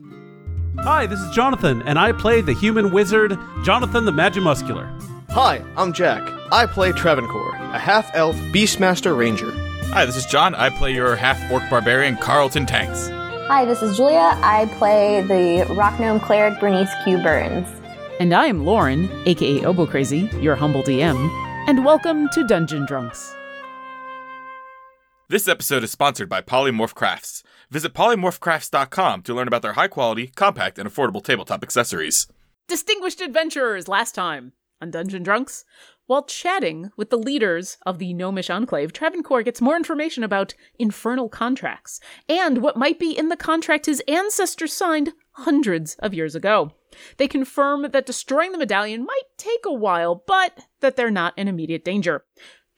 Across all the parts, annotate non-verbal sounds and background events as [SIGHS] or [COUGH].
Hi, this is Jonathan, and I play the human wizard, Jonathan the Magimuscular. Hi, I'm Jack. I play Travancore, a half elf Beastmaster Ranger. Hi, this is John. I play your half orc barbarian, Carlton Tanks. Hi, this is Julia. I play the rock gnome cleric Bernice Q. Burns. And I am Lauren, aka Obo Crazy, your humble DM, and welcome to Dungeon Drunks. This episode is sponsored by Polymorph Crafts. Visit polymorphcrafts.com to learn about their high quality, compact, and affordable tabletop accessories. Distinguished adventurers, last time on Dungeon Drunks. While chatting with the leaders of the Gnomish Enclave, Travancore gets more information about infernal contracts and what might be in the contract his ancestors signed hundreds of years ago. They confirm that destroying the medallion might take a while, but that they're not in immediate danger.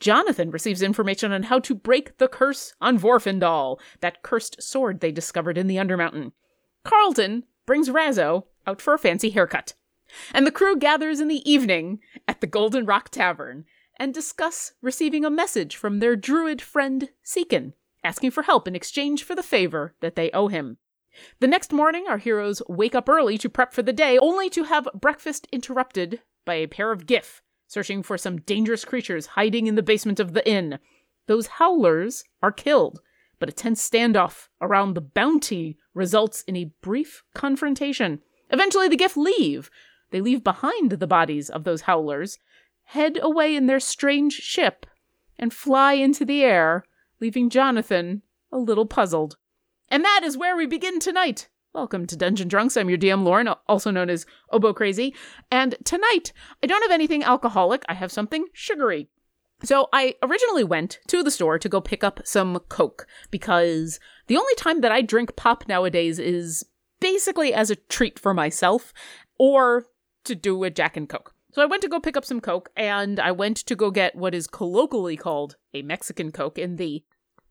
Jonathan receives information on how to break the curse on Vorfindal, that cursed sword they discovered in the Undermountain. Carlton brings Razzo out for a fancy haircut. And the crew gathers in the evening at the Golden Rock Tavern and discuss receiving a message from their druid friend Seekin, asking for help in exchange for the favor that they owe him. The next morning, our heroes wake up early to prep for the day, only to have breakfast interrupted by a pair of Giff searching for some dangerous creatures hiding in the basement of the inn. Those howlers are killed, but a tense standoff around the bounty results in a brief confrontation. Eventually, the Giff leave. They leave behind the bodies of those howlers, head away in their strange ship, and fly into the air, leaving Jonathan a little puzzled. And that is where we begin tonight. Welcome to Dungeon Drunks. I'm your DM Lauren, also known as Obo Crazy. And tonight, I don't have anything alcoholic, I have something sugary. So I originally went to the store to go pick up some Coke because the only time that I drink pop nowadays is basically as a treat for myself or to do a Jack and Coke. So I went to go pick up some Coke and I went to go get what is colloquially called a Mexican Coke in the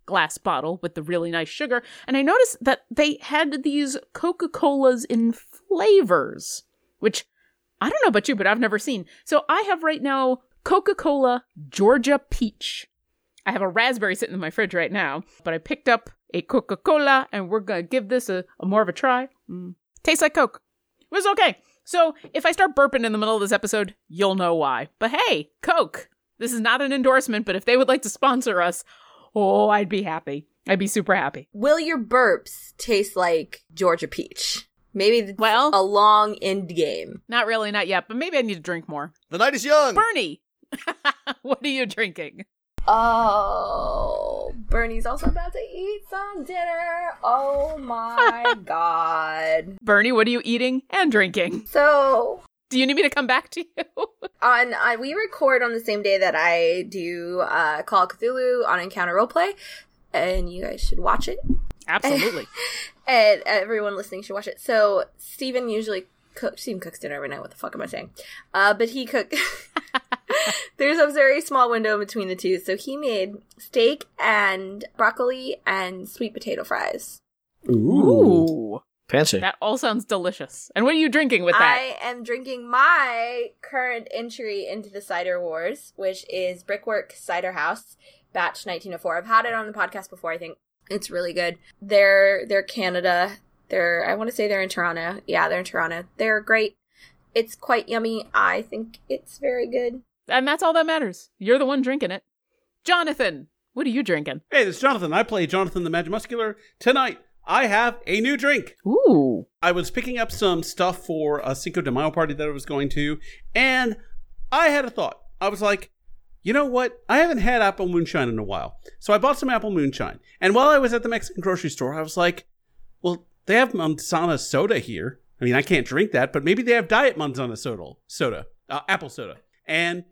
glass bottle with the really nice sugar, and I noticed that they had these Coca Colas in flavors, which I don't know about you, but I've never seen. So I have right now Coca Cola Georgia Peach. I have a raspberry sitting in my fridge right now, but I picked up a Coca Cola and we're gonna give this a, a, more of a try. Mm. Tastes like Coke. It was okay. So if I start burping in the middle of this episode, you'll know why. But hey, Coke. This is not an endorsement, but if they would like to sponsor us, oh, I'd be happy. I'd be super happy. Will your burps taste like Georgia peach? Maybe well, a long end game. Not really, not yet, but maybe I need to drink more. The night is young. Bernie, [LAUGHS] what are you drinking? Oh, Bernie's also about to eat some dinner. Oh my [LAUGHS] god. Bernie, what are you eating and drinking? So, do you need me to come back to you? [LAUGHS] on uh, we record on the same day that I do uh, Call of Cthulhu on Encounter Roleplay, and you guys should watch it. Absolutely. [LAUGHS] and everyone listening should watch it. So Steven usually cooks. Steven cooks dinner every night. What the fuck am I saying? Uh, but he cooked. [LAUGHS] There's a very small window between the two, so he made steak and broccoli and sweet potato fries. Ooh. Fancy. That all sounds delicious. And what are you drinking with that? I am drinking my current entry into the cider wars, which is Brickwork Cider House, batch 1904. I've had it on the podcast before. I think it's really good. They're they're Canada. They're I want to say they're in Toronto. Yeah, they're in Toronto. They're great. It's quite yummy. I think it's very good. And that's all that matters. You're the one drinking it. Jonathan, what are you drinking? Hey, this is Jonathan. I play Jonathan the Magimuscular. Tonight, I have a new drink. Ooh. I was picking up some stuff for a Cinco de Mayo party that I was going to, and I had a thought. I was like, you know what? I haven't had apple moonshine in a while. So I bought some apple moonshine. And while I was at the Mexican grocery store, I was like, well, they have Manzana soda here. I mean, I can't drink that, but maybe they have diet Manzana soda, soda, uh, apple soda. And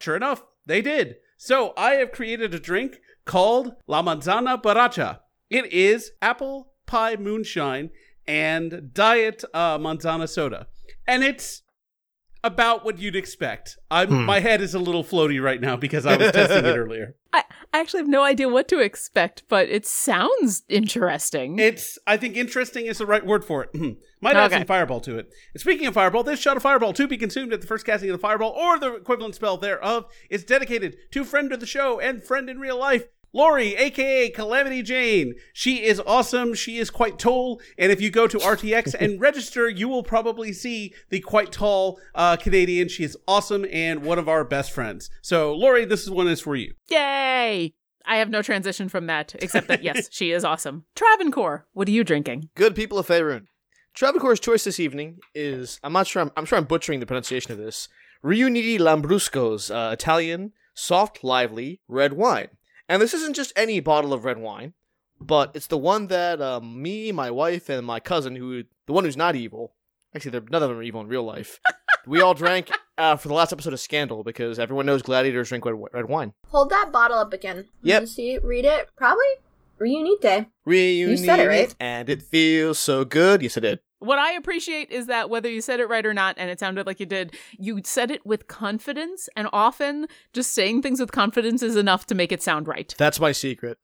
sure enough, they did. So I have created a drink called La Manzana Baracha. It is apple pie moonshine and diet uh, manzana soda, and it's about what you'd expect. I'm, hmm. My head is a little floaty right now because I was testing it [LAUGHS] earlier. I, I actually have no idea what to expect, but it sounds interesting. It's I think interesting is the right word for it. [CLEARS THROAT] Might add okay. some fireball to it. And speaking of fireball, this shot of fireball to be consumed at the first casting of the fireball or the equivalent spell thereof is dedicated to friend of the show and friend in real life, Lori, aka Calamity Jane. She is awesome. She is quite tall. And if you go to RTX and [LAUGHS] register, you will probably see the quite tall uh, Canadian. She is awesome and one of our best friends. So, Lori, this is one is for you. Yay! I have no transition from that, except that yes, [LAUGHS] she is awesome. Travancore, what are you drinking? Good people of Faerun. Travancore's choice this evening is I'm not sure I'm, I'm sure I'm butchering the pronunciation of this. Riuniti Lambrusco's uh, Italian soft, lively red wine. And this isn't just any bottle of red wine, but it's the one that uh, me, my wife, and my cousin, who the one who's not evil. Actually, they're, none of them are evil in real life. [LAUGHS] we all drank uh, for the last episode of Scandal because everyone knows gladiators drink red, red wine. Hold that bottle up again. Yep. See, read it. Probably Reunite. Reunite, said it right. and it feels so good. Yes, I did. What I appreciate is that whether you said it right or not, and it sounded like you did, you said it with confidence, and often just saying things with confidence is enough to make it sound right. That's my secret.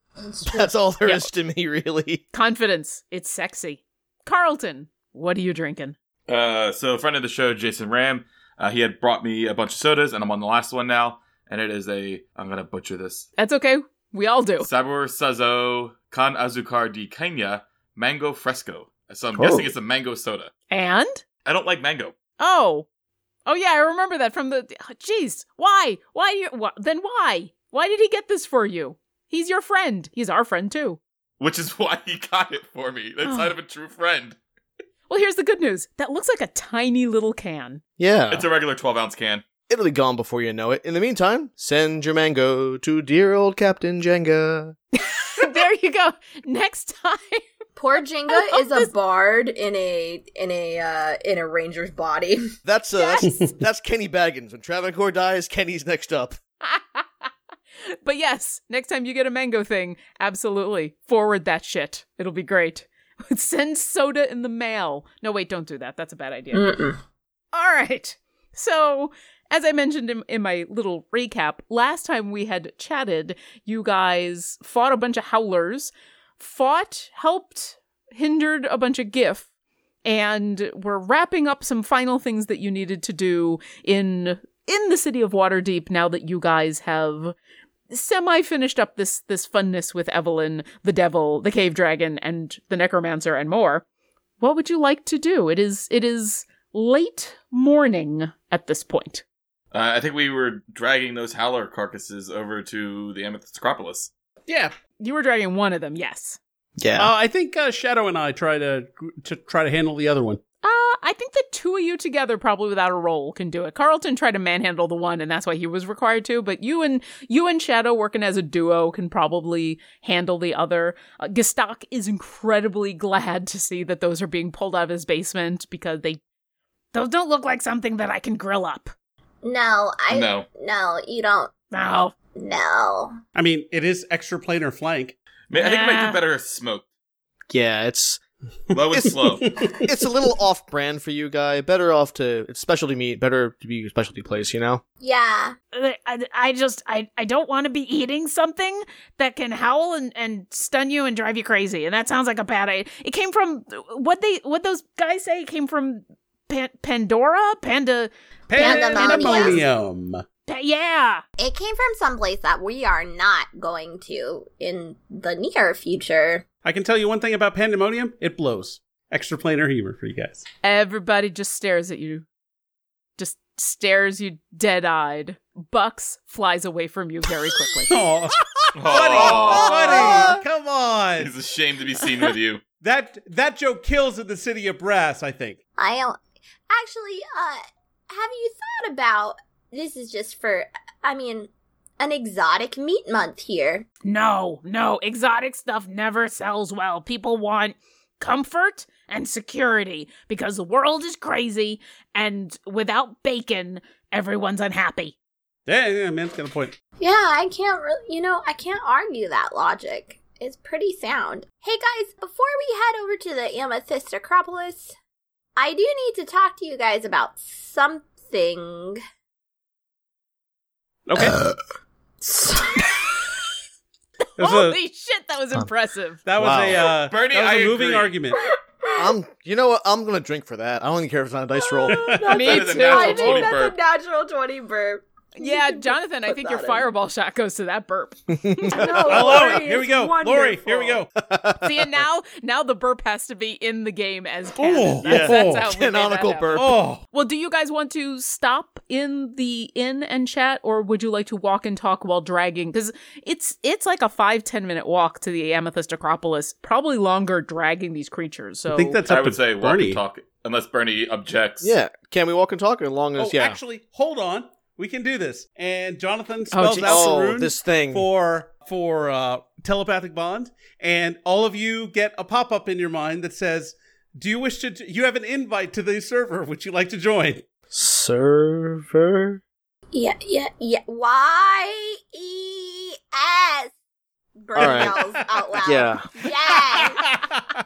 That's [LAUGHS] all there is Yeah. to me, really. Confidence. It's sexy. Carlton, what are you drinking? Uh, so a friend of the show, Jason Ram, uh, he had brought me a bunch of sodas, and I'm on the last one now, and it is a I'm gonna butcher this. That's okay. We all do. Sabor Sazo Con Azucar de Caña Mango Fresco. So I'm Oh. guessing it's a mango soda. And? I don't like mango. Oh. Oh yeah, I remember that from the Jeez. Why? Why you wh- then why? Why did he get this for you? He's your friend. He's our friend too. Which is [LAUGHS] why he got it for me. That's sign of a true friend. Well, here's the good news. That looks like a tiny little can. Yeah. It's a regular 12 ounce can. It'll be gone before you know it. In the meantime, send your mango to dear old Captain Jenga. [LAUGHS] there you go. Next [LAUGHS] time. Poor Jenga is a this- bard in a in a uh in a ranger's body. [LAUGHS] That's uh, that's, that's Kenny Baggins. When Travancore dies, Kenny's next up. [LAUGHS] but yes, next time you get a mango thing, absolutely forward that shit. It'll be great. [LAUGHS] Send soda in the mail. No, wait, don't do that. That's a bad idea. Mm-mm. All right. So, as I mentioned in, in my little recap, last time we had chatted, you guys fought a bunch of howlers, fought, helped, hindered a bunch of Giff, and were wrapping up some final things that you needed to do in in the city of Waterdeep now that you guys have semi finished up this this funness with Evelyn, the devil, the cave dragon, and the necromancer and more. What would you like to do? It is it is late morning at this point. Uh, I think we were dragging those howler carcasses over to the Amethyst Acropolis. Yeah. You were dragging one of them, yes. Yeah. Uh, I think uh, Shadow and I try to to try to handle the other one. Uh, I think the two of you together, probably without a roll, can do it. Carlton tried to manhandle the one, and that's why he was required to. But you and you and Shadow, working as a duo, can probably handle the other. Uh, Gestak is incredibly glad to see that those are being pulled out of his basement because they those don't look like something that I can grill up. No, I No. no, you don't. No, No. I mean, it is extra planar flank. Ma- I think it might Nah. do better smoked. yeah, it's [LAUGHS] Low and slow. [LAUGHS] it's a little off brand for you, guy. Better off to it's specialty meat. Better to be a specialty place, you know. Yeah. I, I just I, I don't want to be eating something that can howl and, and stun you and drive you crazy. And that sounds like a bad idea. It came from what they what those guys say. It came from Pan- Pandora, Panda. Pandemonium. Pandemonium. Pa- yeah, It came from someplace that we are not going to in the near future. I can tell you one thing about Pandemonium. It blows. Extra planar humor for you guys. everybody just stares at you, just stares you dead eyed. Bucks flies away from you very quickly. Oh, [LAUGHS] Aw. buddy, buddy, come on. He's ashamed to be seen with you. [LAUGHS] That that joke kills in the city of brass. I think. I don't actually uh have you thought about this is just for I mean an exotic meat month here. No, no, exotic stuff never sells well. People want comfort and security because the world is crazy and without bacon, everyone's unhappy. Yeah, yeah, man's got a point. Yeah, I can't really, you know, I can't argue that logic. It's pretty sound. Hey guys, before we head over to the Amethyst Acropolis, I do need to talk to you guys about something. Okay. [LAUGHS] There's a- Holy shit, that was impressive. that was Wow. a uh, Bernie, that was a I moving agree. argument. I'm you know what? I'm gonna drink for that. I don't even care if it's not a dice roll. [LAUGHS] Me too. I think 20 that's a natural 20 burp. Yeah, Jonathan, I think your in. fireball shot goes to that burp. [LAUGHS] No, I love Lori, it. Here we it's go. Lori, here we go. [LAUGHS] See, and now now the burp has to be in the game as Oh, canon. That's, yeah. that's oh, how we that Canonical burp. Oh, Well, do you guys want to stop in the inn and chat, or would you like to walk and talk while dragging? Because it's it's like a five ten minute walk to the Amethyst Acropolis, probably longer dragging these creatures. So I think that's I would to say walk Bernie. and talk, unless Bernie objects. Yeah. Can we walk and talk as long as Oh, yeah? actually, hold on. We can do this. And Jonathan Oh, spells geez. out oh, the rune this thing. for for uh, telepathic bond, and all of you get a pop up in your mind that says, "Do you wish to? You have an invite to the server. Would you like to join?" Server. Yeah, yeah, yeah. Y E S. Bird All right. yells out loud. Yeah. Yes. [LAUGHS]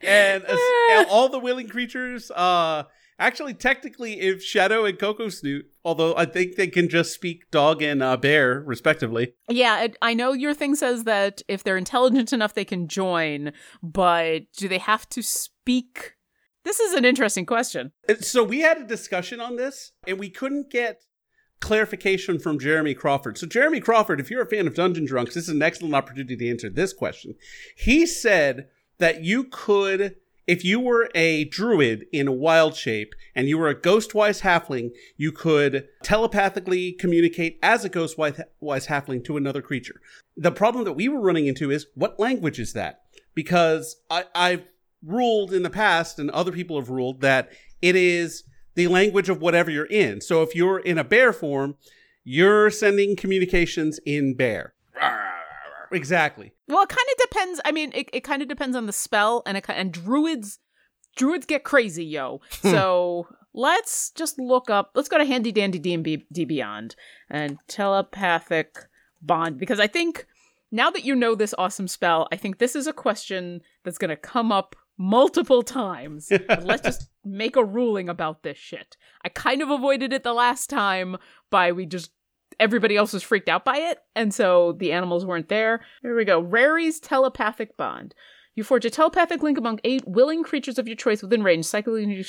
[LAUGHS] and, as, and all the willing creatures uh actually technically if shadow and coco snoot although i think they can just speak dog and uh, bear respectively yeah, I know your thing says that if they're intelligent enough, they can join, but do they have to speak? This is an interesting question. So we had a discussion on this and we couldn't get clarification from jeremy crawford so jeremy crawford if you're a fan of dungeon drunks this is an excellent opportunity to answer this question he said that you could if you were a druid in a wild shape and you were a ghostwise halfling, you could telepathically communicate as a ghostwise wise halfling to another creature. The problem that we were running into is what language is that? Because I, I've ruled in the past, and other people have ruled, that it is the language of whatever you're in. So if you're in a bear form, you're sending communications in bear. Exactly. Well, it kind of depends. I mean, it, it kind of depends on the spell, and it, and druids, druids get crazy, yo. Hmm. So let's just look up. Let's go to Handy Dandy D and B D Beyond and telepathic bond because I think now that you know this awesome spell, I think this is a question that's going to come up multiple times. [LAUGHS] let's just make a ruling about this shit. I kind of avoided it the last time by we just everybody else was freaked out by it, and so the animals weren't there. Here we go. Rary's telepathic bond. You forge a telepathic link among eight willing creatures of your choice within range. Cycling.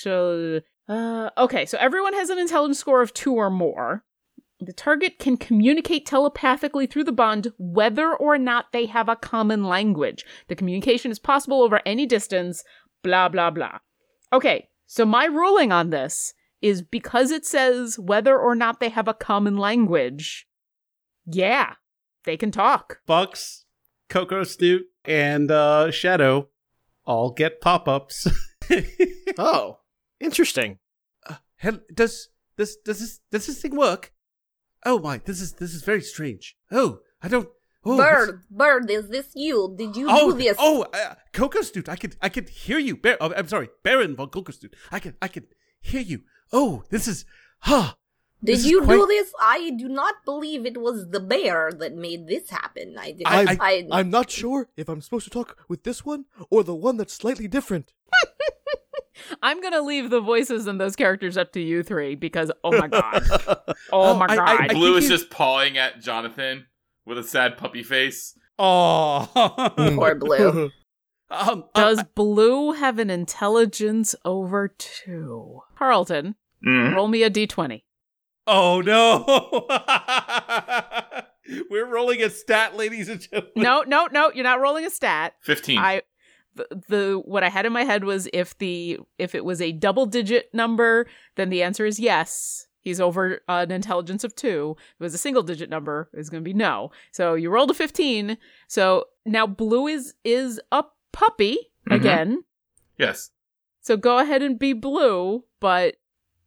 Uh, okay, so everyone has an intelligence score of two or more. The target can communicate telepathically through the bond whether or not they have a common language. The communication is possible over any distance, blah, blah, blah. Okay, so my ruling on this is because it says whether or not they have a common language, yeah, they can talk. Bucks, Coco Snoot, and uh, Shadow all get pop ups. [LAUGHS] Oh, interesting. Hell, does this does this does this thing work? Oh my, this is this is very strange. Oh, I don't. Oh, this- Bird, bird, is this you? Did you Oh, do this? oh, uh, Coco Snoot, I could I could hear you. Bear, oh, I'm sorry, Baron von Coco Snoot. I can I can hear you. Oh, this is huh. Did this you quite- do this? I do not believe it was the bear that made this happen. I did. I- I, I'm not sure if I'm supposed to talk with this one or the one that's slightly different. [LAUGHS] I'm gonna leave the voices and those characters up to you three because oh my god, [LAUGHS] oh, oh my I- I- god. I- Blue is just pawing at Jonathan with a sad puppy face. Oh, Poor Blue. [LAUGHS] um, Does uh, Blue have an intelligence over two? Carlton, Mm. roll me a d20. oh no, [LAUGHS] we're rolling a stat, ladies and gentlemen. No, no, no, you're not rolling a stat. 15. I the, the what I had in my head was if the if it was a double digit number, then the answer is yes. He's over an intelligence of two. If it was a single digit number, it's going to be no. So you rolled a fifteen. So now blue is is a puppy Mhm. again. yes. So go ahead and be blue, but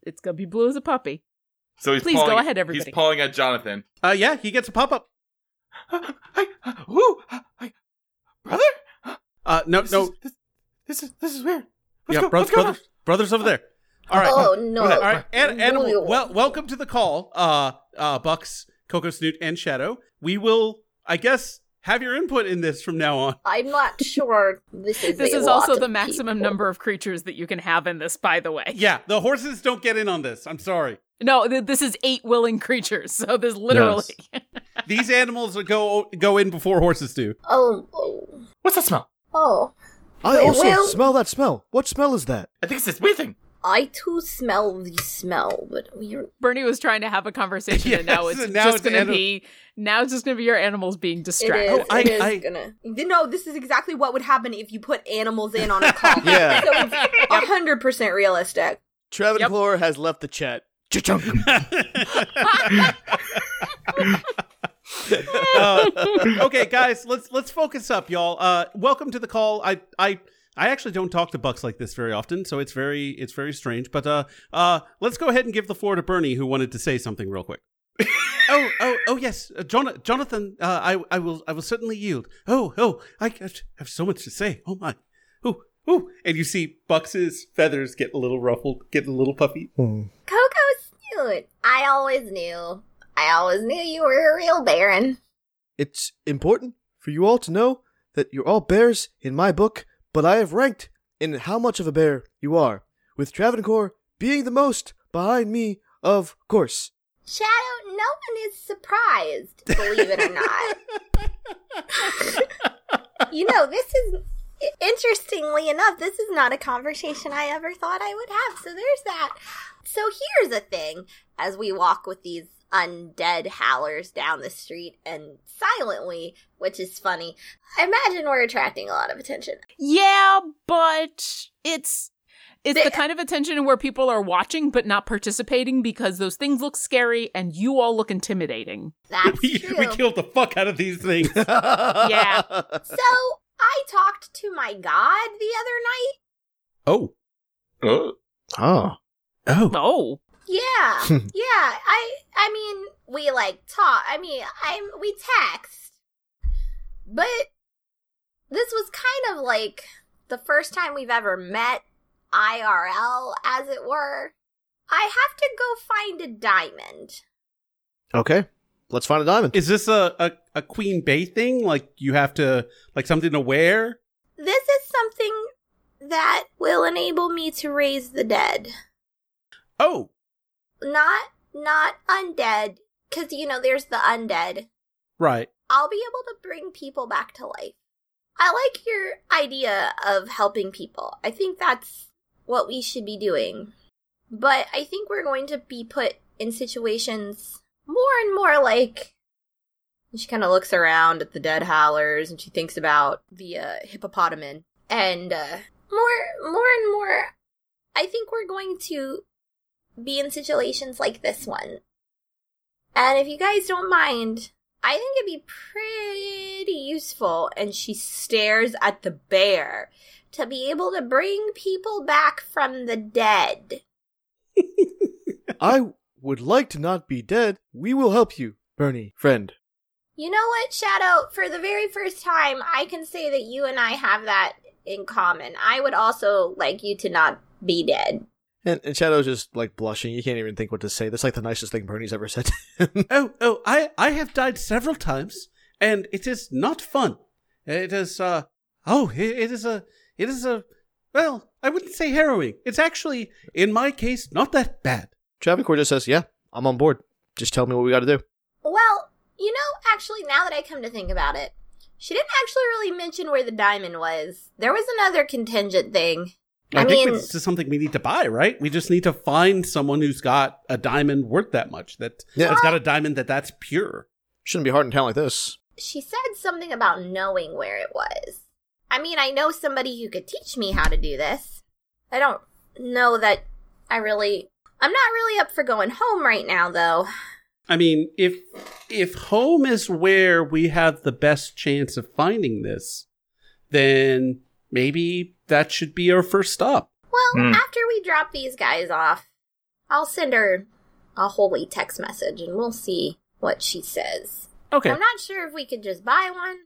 it's going to be blue as a puppy. So he's Please pawing, go ahead, everybody. He's pawing at Jonathan. Uh, yeah, he gets a pop up. Hi, woo, hi, brother. Uh, no, This no, is, this, this is this is weird. Let's yeah, go, brothers, let's go brothers, brothers over there. All right. Oh, no. All right. And, and Blue. well, welcome to the call, uh, uh, Bucks, Coco Snoot, and Shadow. We will, I guess, have your input in this from now on. I'm not sure this is. This a is lot also the maximum people. number of creatures that you can have in this, by the way. Yeah, the horses don't get in on this. I'm sorry. No, th- this is eight willing creatures. So this literally. [LAUGHS] These animals will go go in before horses do. Oh, oh, What's that smell? oh. I Wait, also well- smell that smell. What smell is that? I think it's this weird thing. I too smell the smell, but we're Bernie was trying to have a conversation, and now it's and now just it's going to anim- be now it's just going to be your animals being distracted. is. Oh, I- it is I- gonna. No, this is exactly what would happen if you put animals in on a call. [LAUGHS] Yeah. so it's hundred percent realistic. Travancore has left the chat. Cha-chunk. [LAUGHS] [LAUGHS] Uh, okay, guys, let's let's focus up, y'all. Uh, welcome to the call. I I I actually don't talk to Bucks like this very often, so it's very it's very strange. But uh uh, let's go ahead and give the floor to Bernie, who wanted to say something real quick. [LAUGHS] oh oh oh yes, uh, Jon- Jonathan. Uh, I I will I will certainly yield. Oh oh, I have so much to say. Oh my. Oh oh, and you see Bucks's feathers get a little ruffled, get a little puffy. Coco Snoot. I always knew. I always knew you were a real Baron. It's important for you all to know that you're all bears in my book, but I have ranked in how much of a bear you are, with Travancore being the most behind me, of course. Shadow, no one is surprised, believe it or not. [LAUGHS] you know, this is interestingly enough, this is not a conversation I ever thought I would have. So there's that. So here's a thing as we walk with these undead howlers down the street and silently, which is funny. I imagine we're attracting a lot of attention. Yeah, but it's it's The- the kind of attention where people are watching but not participating because those things look scary and you all look intimidating. That's [LAUGHS] we, true. we killed the fuck out of these things. [LAUGHS] yeah. so I talked to my god the other night. Oh uh. ah. Oh. Oh. oh. Oh. Yeah, [LAUGHS] yeah. I I mean, we like talk. I mean, I'm we text, but this was kind of like the first time we've ever met IRL, as it were. I have to go find a diamond. Okay. Let's find a diamond. Is this a, a, a Queen Bay thing? Like you have to like something to wear? This is something that will enable me to raise the dead. Oh, Not not undead, because you know there's the undead. right. I'll be able to bring people back to life. I like your idea of helping people. I think that's what we should be doing. But I think we're going to be put in situations more and more like. She kind of looks around at the dead howlers and she thinks about the uh, hippopotamus. And uh, more, more and more, I think we're going to be in situations like this one. And if you guys don't mind, I think it'd be pretty useful. And she stares at the bear to be able to bring people back from the dead. I would like to not be dead. We will help you, Bernie, friend. You know what, Shadow? For the very first time, I can say that you and I have that in common. I would also like you to not be dead. And, and Shadow's just like blushing. You can't even think what to say. That's like the nicest thing Bernie's ever said. [LAUGHS] Oh, oh, I I have died several times, and it is not fun. It is uh oh, it, it is a it is a well, I wouldn't say harrowing. It's actually in my case not that bad. Travancore just says, Yeah, I'm on board. Just tell me what we got to do. Well, you know, actually, now that I come to think about it, she didn't actually really mention where the diamond was. There was another contingent thing. I, I think mean- it's just something we need to buy, right? We just need to find someone who's got a diamond worth that much. That Yeah. that's got a diamond that that's pure. Shouldn't be hard in town like this. She said something about knowing where it was. I mean, I know somebody who could teach me how to do this. I don't know that I really. I'm not really up for going home right now, though. I mean, if if home is where we have the best chance of finding this, then maybe that should be our first stop. Well, Hmm. after we drop these guys off, I'll send her a holy text message and we'll see what she says. Okay. I'm not sure if we could just buy one.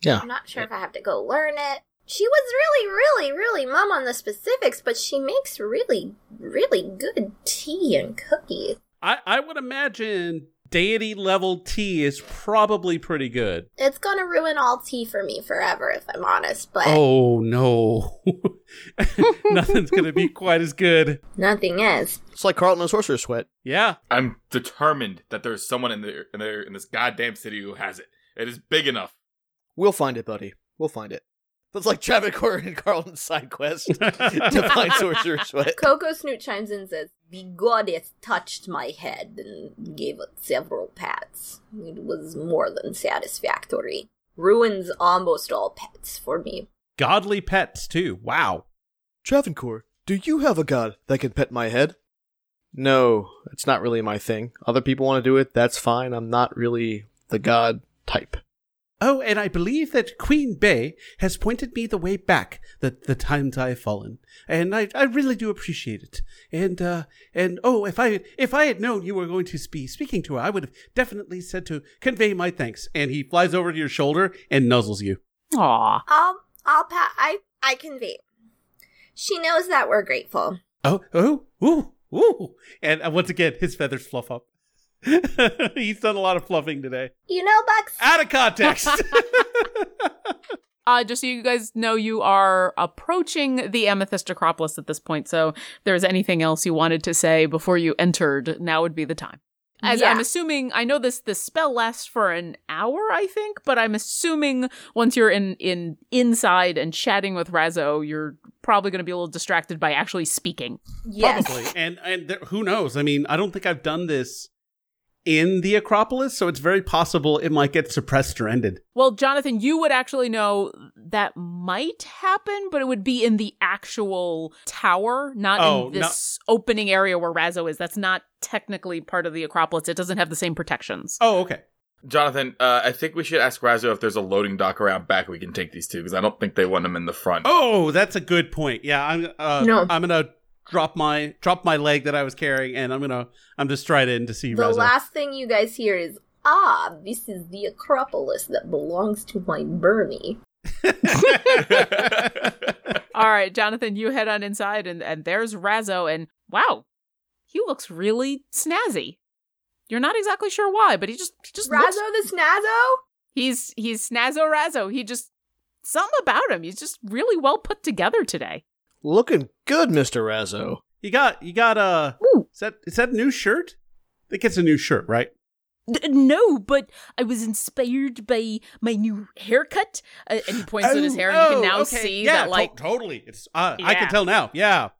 Yeah. I'm not sure if I have to go learn it. She was really, really, really mum on the specifics, but she makes really, really good tea and cookies. I, I would imagine deity level tea is probably pretty good. It's gonna ruin all tea for me forever, if I'm honest, but Oh no. [LAUGHS] Nothing's gonna be [LAUGHS] quite as good. nothing is. It's like Carlton and Sorcerer's Sweat. Yeah. I'm determined that there's someone in there in there in this goddamn city who has it. It is big enough. We'll find it, buddy. We'll find it. That's like Travancore and Carlton's side quest to [LAUGHS] find [LAUGHS] Sorcerer Sweat. Coco Snoot chimes in and says, The goddess touched my head and gave it several pats. It was more than satisfactory. Ruins almost all pets for me. Godly pets too. Wow. Travancore, do you have a god that can pet my head? No, it's not really my thing. Other people want to do it, that's fine. I'm not really the god type. Oh, and I believe that Queen Bay has pointed me the way back the, the times I have fallen. And I, I really do appreciate it. And uh and oh if I if I had known you were going to be speaking to her, I would have definitely said to convey my thanks. And he flies over to your shoulder and nuzzles you. Aw. I'll, I'll pat, I, I convey. She knows that we're grateful. Oh, oh, ooh, ooh. And uh, once again, his feathers fluff up. [LAUGHS] He's done a lot of fluffing today. You know, Bucks, Out of context. [LAUGHS] [LAUGHS] Uh, just so you guys know, you are approaching the Amethyst Acropolis at this point. So, if there's anything else you wanted to say before you entered, now would be the time. As Yeah. I'm assuming, I know this this spell lasts for an hour, I think, but I'm assuming once you're in in inside and chatting with Razzo, you're probably going to be a little distracted by actually speaking. yes. Probably. And and there, who knows? I mean, I don't think I've done this in the Acropolis, so it's very possible it might get suppressed or ended. Well, Jonathan, you would actually know that might happen, but it would be in the actual tower, not Oh, in this opening area where Razzo is. That's not technically part of the Acropolis. It doesn't have the same protections. Oh, okay. Jonathan, uh, I think we should ask Razzo if there's a loading dock around back we can take these two because I don't think they want them in the front. Oh, that's a good point. Yeah, I'm uh No. I'm gonna drop my drop my leg that I was carrying and I'm gonna I'm just stride in to see The Razzo. last thing you guys hear is, Ah, this is the Acropolis that belongs to my Bernie. [LAUGHS] All right, Jonathan, you head on inside, and, and there's Razzo, and wow, he looks really snazzy. You're not exactly sure why, but he just he just Razzo looks, the Snazzo? he's he's snazzo Razzo. He just something about him. He's just really well put together today. Looking good, Mr. Razzo. you got you got a Ooh. is that is that a new shirt? I think it's a new shirt, right? No, but I was inspired by my new haircut. Uh, and he points at his hair, and you can now Oh, okay. see yeah, that, to- like, totally. It's uh, I can tell now. Yeah.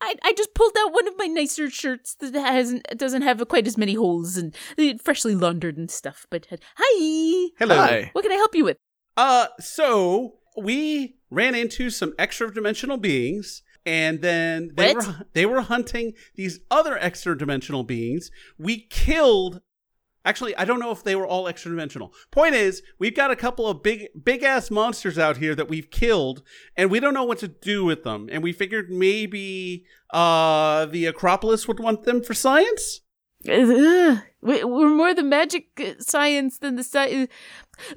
I, I just pulled out one of my nicer shirts that hasn't doesn't have quite as many holes and uh, freshly laundered and stuff. But uh, hi, Hello. Hi. what can I help you with? Uh, so we ran into some extra dimensional beings, and then they What? were they were hunting these other extra dimensional beings. We killed. Actually, I don't know if they were all extra dimensional. Point is, we've got a couple of big big ass monsters out here that we've killed, and we don't know what to do with them. And we figured maybe uh the Acropolis would want them for science. Ugh, we- we're more the magic uh, science than the science.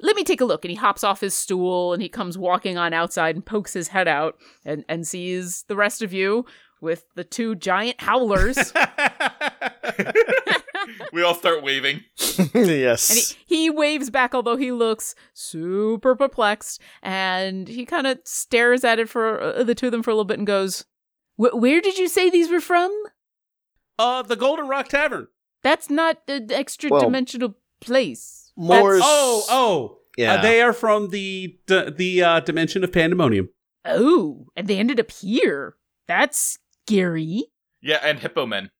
Let me take a look. And he hops off his stool and he comes walking on outside and pokes his head out and, and sees the rest of you with the two giant howlers. [LAUGHS] [LAUGHS] we all start waving. [LAUGHS] yes. And he, he waves back, although he looks super perplexed. And he kind of stares at it for uh, the two of them for a little bit and goes, Where did you say these were from? uh, the Golden Rock Tavern. That's not an extra Well, dimensional place. Moore's- Oh, oh, Yeah. Uh, they are from the d- the uh, dimension of pandemonium. Oh, and they ended up here. That's scary. Yeah, and Hippo Men.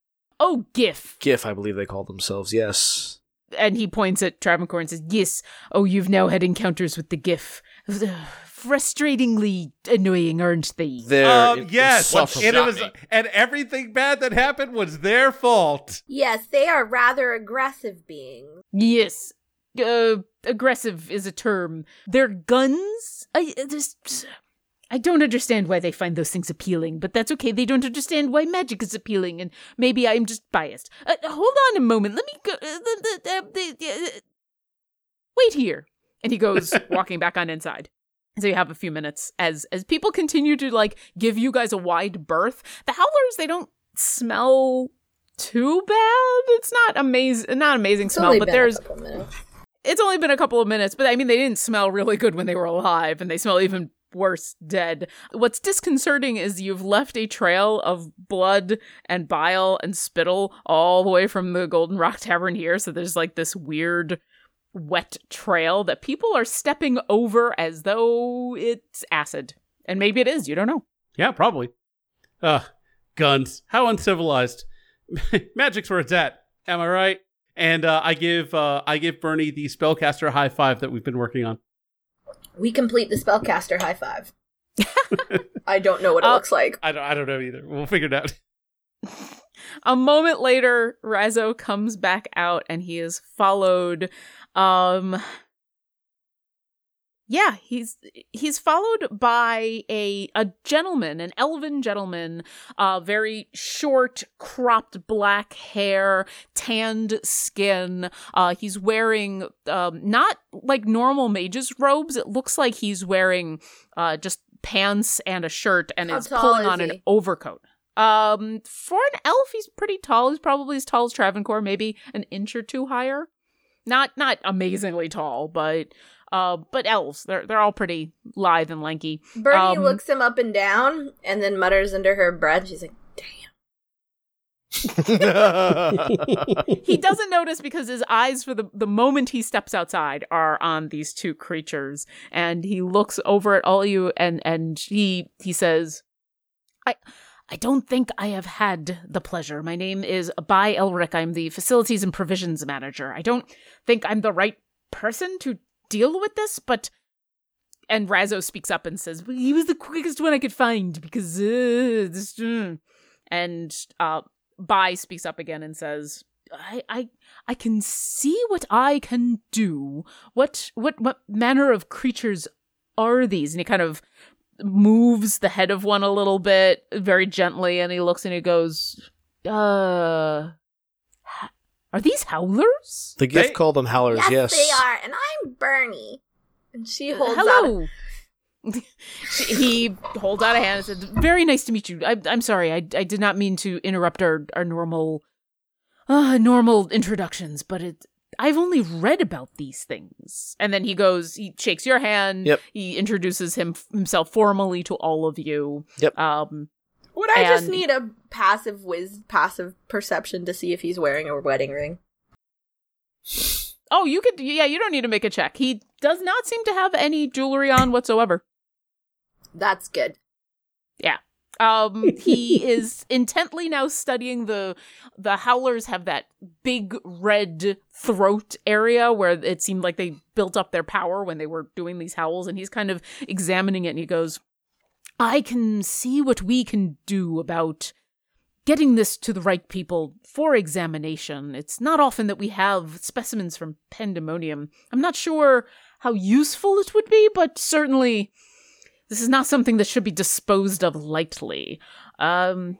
Oh, Giff. Giff, I believe they call themselves. Yes. And he points at Travancore and says, Yes, oh, you've now had encounters with the Giff. [SIGHS] Frustratingly annoying, aren't they? They're Um, yes, and it was, and everything bad that happened was their fault. Yes, they are rather aggressive beings. Yes. Uh, aggressive is a term. Their guns? I I just. I don't understand why they find those things appealing, but that's okay. They don't understand why magic is appealing, and maybe I'm just biased. Uh, hold on a moment. Let me go. Uh, the, the, the, uh, wait here. And he goes [LAUGHS] walking back on inside. So you have a few minutes as as people continue to like give you guys a wide berth. The howlers they don't smell too bad. It's not amazing, not amazing It's smell, but there's it's only been a couple of minutes, but I mean, they didn't smell really good when they were alive, and they smell even worse dead. What's disconcerting is you've left a trail of blood and bile and spittle all the way from the Golden Rock Tavern here, so there's like this weird wet trail that people are stepping over as though it's acid. And maybe it is, you don't know. Yeah, probably. Ugh, guns. How uncivilized. [LAUGHS] Magic's where it's at. Am I right? And uh, I give uh, I give Bernie the spellcaster high five that we've been working on. We complete the spellcaster high five. [LAUGHS] I don't know what it Uh, looks like. I don't I don't know either. We'll figure it out. [LAUGHS] A moment later, Razzo comes back out and he is followed um yeah, he's he's followed by a a gentleman, an elven gentleman, uh very short, cropped black hair, tanned skin. Uh he's wearing um not like normal mage's robes. It looks like he's wearing uh just pants and a shirt and How is pulling is on an overcoat. Um, for an elf, he's pretty tall. He's probably as tall as Travancore, maybe an inch or two higher. Not not amazingly tall, but uh, but elves they're they're all pretty lithe and lanky. Bernie um, looks him up and down and then mutters under her breath. She's like, Damn. [LAUGHS] He doesn't notice because his eyes for the the moment he steps outside are on these two creatures, and he looks over at all you and and he he says, "I." I don't think I have had the pleasure. My name is Bai Elric. I'm the facilities and provisions manager. I don't think I'm the right person to deal with this, but and Razzo speaks up and says, well, "He was the quickest one I could find because uh, this." uh." And uh, speaks up again and says, "I, I, I can see what I can do. What, what, what manner of creatures are these?" And he kind of moves the head of one a little bit, very gently, and he looks and he goes, "Uh, are these howlers?" the gift They- called them howlers. yes, Yes, they are. And I'm Bernie. And she holds out. Hello. [LAUGHS] He holds out a hand and said, "Very nice to meet you. I, I'm sorry, I, I did not mean to interrupt our our normal, uh, normal introductions, but it." I've only read about these things. And then he goes, he shakes your hand. Yep. He introduces him himself formally to all of you. Yep. Um, Would I just need a passive Wis, passive perception to see if he's wearing a wedding ring? oh, you could, yeah, you don't need to make a check. He does not seem to have any jewelry on whatsoever. That's good. Um, he [LAUGHS] is intently now studying the the howlers have that big red throat area where it seemed like they built up their power when they were doing these howls, and he's kind of examining it, and he goes, "I can see what we can do about." Getting this to the right people for examination. It's not often that we have specimens from Pandemonium. I'm not sure how useful it would be, but certainly this is not something that should be disposed of lightly. Um,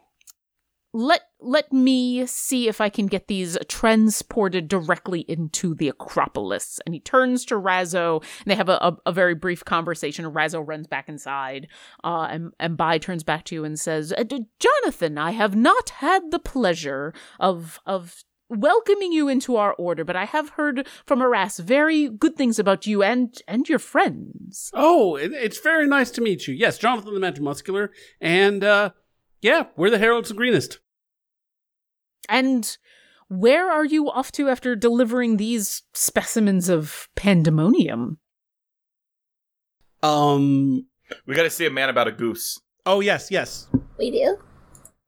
let let me see if I can get these transported directly into the Acropolis. And he turns to Razzo, and they have a, a, a very brief conversation. Razzo runs back inside, uh, and and Bai turns back to you and says, "Uh, "Jonathan, I have not had the pleasure of of." Welcoming you into our order, but I have heard from Aras very good things about you and and your friends. Oh, it, it's very nice to meet you. Yes, Jonathan the Magic Muscular, and uh, yeah, we're the Heralds of Greenest. And where are you off to after delivering these specimens of pandemonium? Um. We got to see a man about a goose. Oh yes, yes. We do?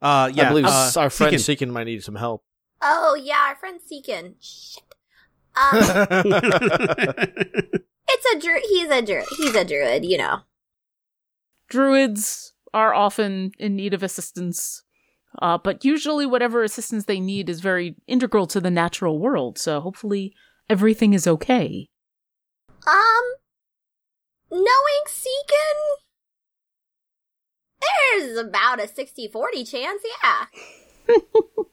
Uh, yeah. I believe uh, our friend Seekin. Seekin might need some help. Oh, yeah, our friend Seekin. Shit. [LAUGHS] Um, [LAUGHS] it's a druid. He's a druid. He's a druid, you know. Druids are often in need of assistance, uh, but usually whatever assistance they need is very integral to the natural world, so hopefully everything is okay. Um, knowing Seekin, there's about a 60 40 chance, yeah. [LAUGHS]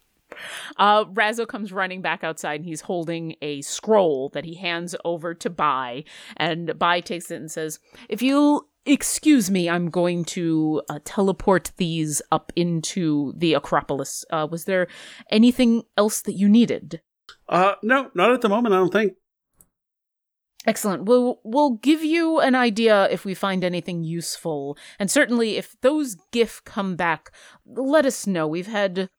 Uh, Razzo comes running back outside and he's holding a scroll that he hands over to Bai. And Bai takes it and says, If you'll excuse me, I'm going to uh, teleport these up into the Acropolis. Uh, was there anything else that you needed? uh, no, not at the moment. I don't think. Excellent. We'll we'll give you an idea if we find anything useful, and certainly if those Giff come back, let us know. We've had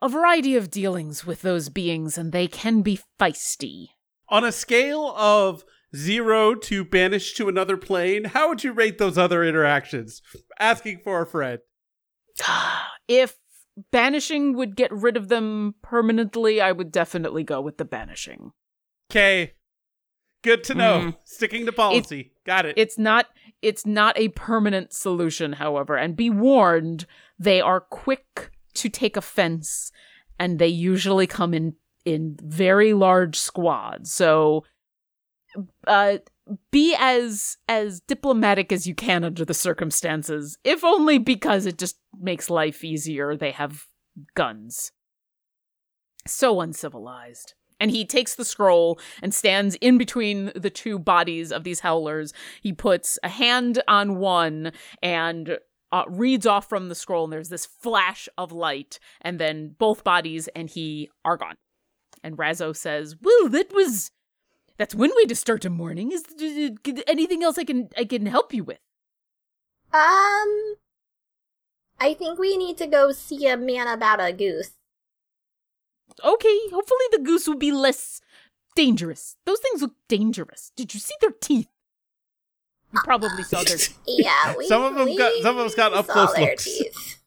a variety of dealings with those beings, and they can be feisty. On a scale of zero to banished to another plane, how would you rate those other interactions? Asking for a friend. [SIGHS] if banishing would get rid of them permanently, I would definitely go with the banishing. Okay. Good to know. Mhm. Sticking to policy. Got it. It's not it's not a permanent solution, however, and be warned, they are quick to take offense and they usually come in in very large squads. So uh be as as diplomatic as you can under the circumstances, if only because it just makes life easier. They have guns. So uncivilized. And he takes the scroll and stands in between the two bodies of these howlers. He puts a hand on one and uh, reads off from the scroll, and there's this flash of light, and then both bodies and he are gone. And Razzo says, "Well, that was that's one way to start a morning. Is anything else I can I can help you with?" Um, I think we need to go see a man about a goose. Okay, hopefully the goose will be less dangerous. Those things look dangerous. Did you see their teeth? You probably saw their. [LAUGHS] Yeah, we, Some of 'em got- we some of us got up saw close their looks. teeth.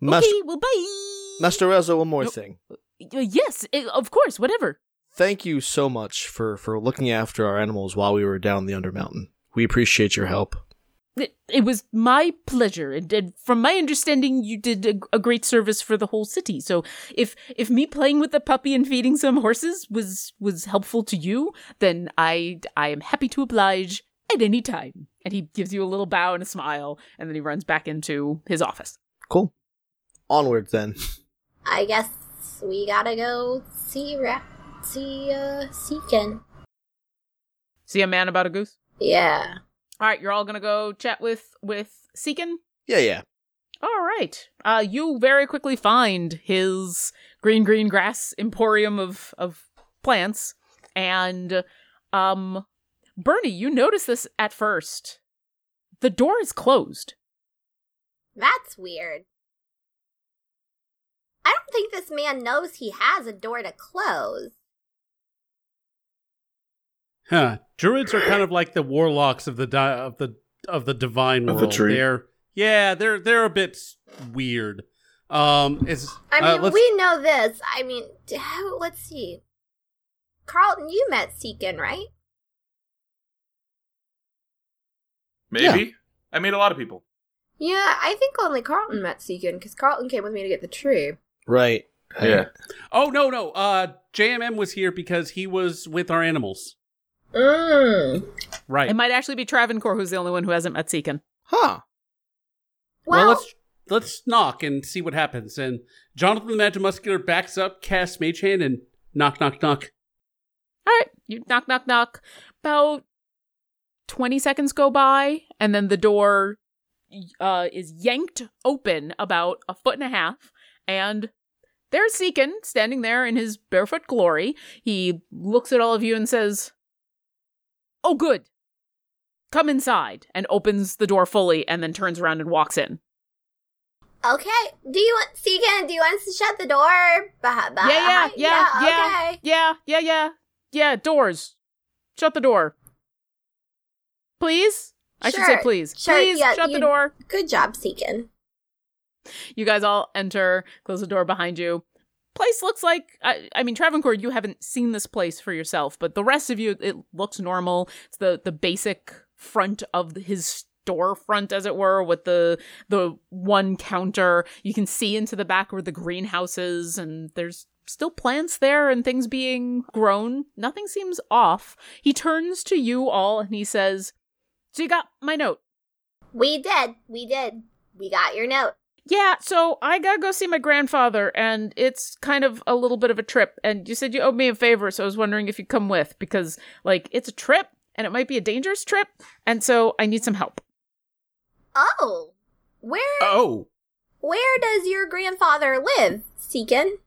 Mas- okay, well, bye. Master Razzo, one more Nope. thing. Uh, yes, eh, of course, whatever. Thank you so much for for looking after our animals while we were down the Undermountain. We appreciate your help. It, it was my pleasure, and, and from my understanding, you did a, a great service for the whole city. So, if if me playing with the puppy and feeding some horses was was helpful to you, then I I am happy to oblige at any time. And he gives you a little bow and a smile, and then he runs back into his office. Cool. Onwards then. I guess we gotta go see Ra- see uh Seekin. See a man about a goose. Yeah. All right, you're all gonna go chat with with Seekin. Yeah, yeah. All right. Uh, you very quickly find his green green grass emporium of of plants, and um, Bernie, you notice this at first. The door is closed. That's weird. I don't think this man knows he has a door to close. Huh. Druids are kind of like the warlocks of the di- of the of the divine Of the tree. They're yeah, they're they're a bit weird. Um, is I uh, mean, let's- we know this. I mean, let's see. Carlton, you met Seekin, right? Maybe. I meet a lot of people. Yeah, I think only Carlton met Seekin because Carlton came with me to get the tree. Right. Yeah. Oh no no. Uh, JMM was here because he was with our animals. Mm. Right. It might actually be Travancore who's the only one who hasn't met Seekin. Huh. well, Well, let's let's knock and see what happens. And Jonathan the Magic Muscular backs up, casts Mage Hand, and knock knock knock. All right, you knock, knock, knock. About 20 seconds go by, and then the door uh, is yanked open about a foot and a half, and there's Seekin standing there in his barefoot glory. He looks at all of you and says, Oh, good. Come inside, and opens the door fully, and then turns around and walks in. okay. Do you want Seekin? Do you want us to shut the door? Bah- bah- Yeah, yeah, yeah, yeah. Okay. Yeah, yeah, yeah. Yeah, doors. Shut the door. Please? I should say please. sure, please yeah, shut the door. Good job, Seekin. You guys all enter, close the door behind you. Place looks like I, I mean Travancore, you haven't seen this place for yourself, but the rest of you it looks normal. It's the the basic front of his storefront as it were with the the one counter. You can see into the back where the greenhouse is and there's still plants there and things being grown. Nothing seems off. He turns to you all and he says, "So you got my note?" We did. We did. We got your note. Yeah, so I gotta go see my grandfather, and it's kind of a little bit of a trip. And you said you owed me a favor, so I was wondering if you'd come with because, like, it's a trip, and it might be a dangerous trip, and so I need some help. Oh, where Oh, where does your grandfather live, Seekin?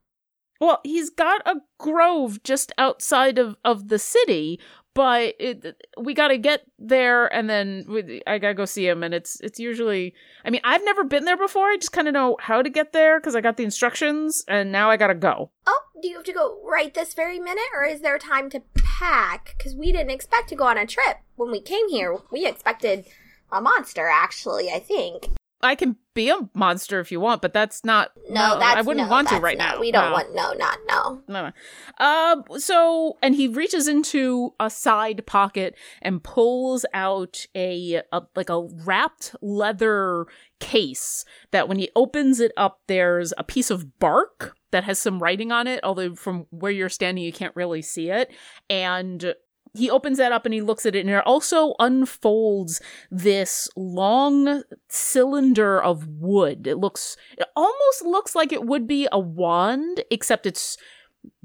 Well, he's got a grove just outside of, of the city, but it, we got to get there, and then we, I gotta go see him. And it's it's usually, I mean, I've never been there before. I just kind of know how to get there because I got the instructions, and now I gotta go. Oh, do you have to go right this very minute, or is there time to pack? Because we didn't expect to go on a trip when we came here. We expected a monster, actually. I think. I can be a monster if you want, but that's not. No, that's I wouldn't no, want to right not- now. We don't No. want no, not no. No, no. Um, so, and he reaches into a side pocket and pulls out a, a like a wrapped leather case that when he opens it up, there's a piece of bark that has some writing on it, although from where you're standing, you can't really see it. And he opens that up and he looks at it, and it also unfolds this long cylinder of wood. It looks, it almost looks like it would be a wand, except it's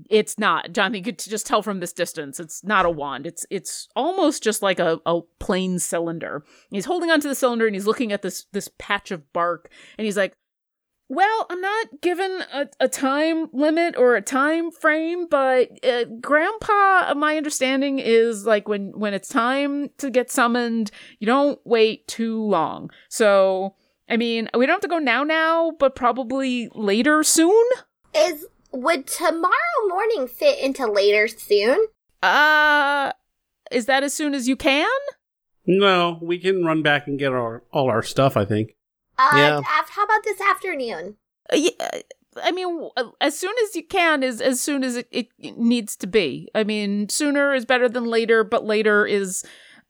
it's not. Jonathan, you could just tell from this distance, it's not a wand. It's it's almost just like a, a plain cylinder. He's holding onto the cylinder and he's looking at this this patch of bark, and he's like, "Well, I'm not given a, a time limit or a time frame, but uh, Grandpa, my understanding is like when when it's time to get summoned, you don't wait too long. So." I mean, we don't have to go now now, but probably later soon. Is would tomorrow morning fit into later soon? Uh, is that as soon as you can? No, we can run back and get our all our stuff. I think. Uh, Yeah. af- how about this afternoon? Uh, yeah, I mean, uh, as soon as you can is as soon as it, it needs to be. I mean, sooner is better than later, but later is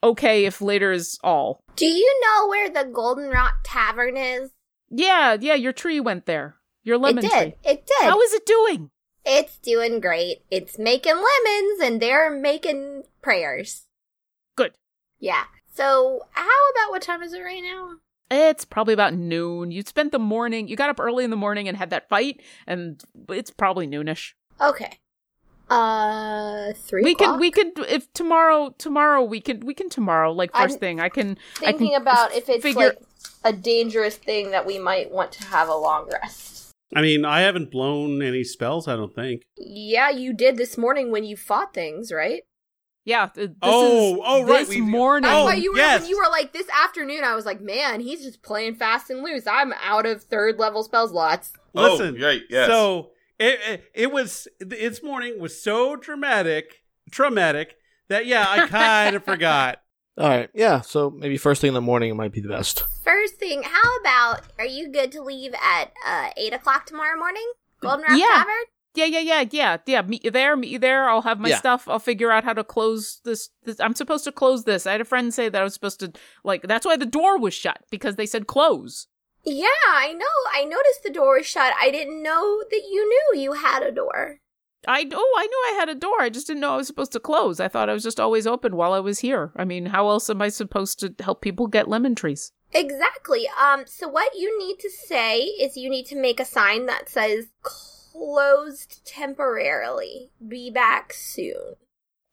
okay if later is all. Do you know where the Golden Rock Tavern is? Yeah, yeah, your tree went there. Your lemon tree. it did. tree. It did. How is it doing? it's doing great. It's making lemons, and they're making prayers. Good. Yeah. So, how about what time is it right now? It's probably about noon. You spent the morning. You got up early in the morning and had that fight, and it's probably noonish. Okay. Uh, three. we o'clock? can we could if tomorrow tomorrow we can we can tomorrow like 1st I'm thing I can I thinking can about if it's figure- like a dangerous thing that we might want to have a long rest. I mean, I haven't blown any spells. I don't think. Yeah, you did this morning when you fought things, right? Yeah th- this Oh, is oh, right, this we- morning That's Oh, why you were yes. when you were like this afternoon. I was like, man, he's just playing fast and loose. I'm out of third level spell slots. Listen. Oh, right, yes. So it, it it was its morning was so dramatic, traumatic that yeah, I [LAUGHS] kind of forgot. All right, yeah. So maybe first thing in the morning might be the best. First thing, how about are you good to leave at uh, eight o'clock tomorrow morning? Golden Rock Yeah. Tavern. Yeah yeah yeah yeah yeah meet you there meet you there I'll have my Yeah. stuff I'll figure out how to close this, this I'm supposed to close this I had a friend say that I was supposed to like that's why the door was shut because they said close Yeah, I know. I noticed the door was shut. I didn't know that you knew you had a door. I oh I knew I had a door I just didn't know I was supposed to close I thought I was just always open while I was here I mean how else am I supposed to help people get lemon trees Exactly. Um. So what you need to say is you need to make a sign that says "closed temporarily. Be back soon."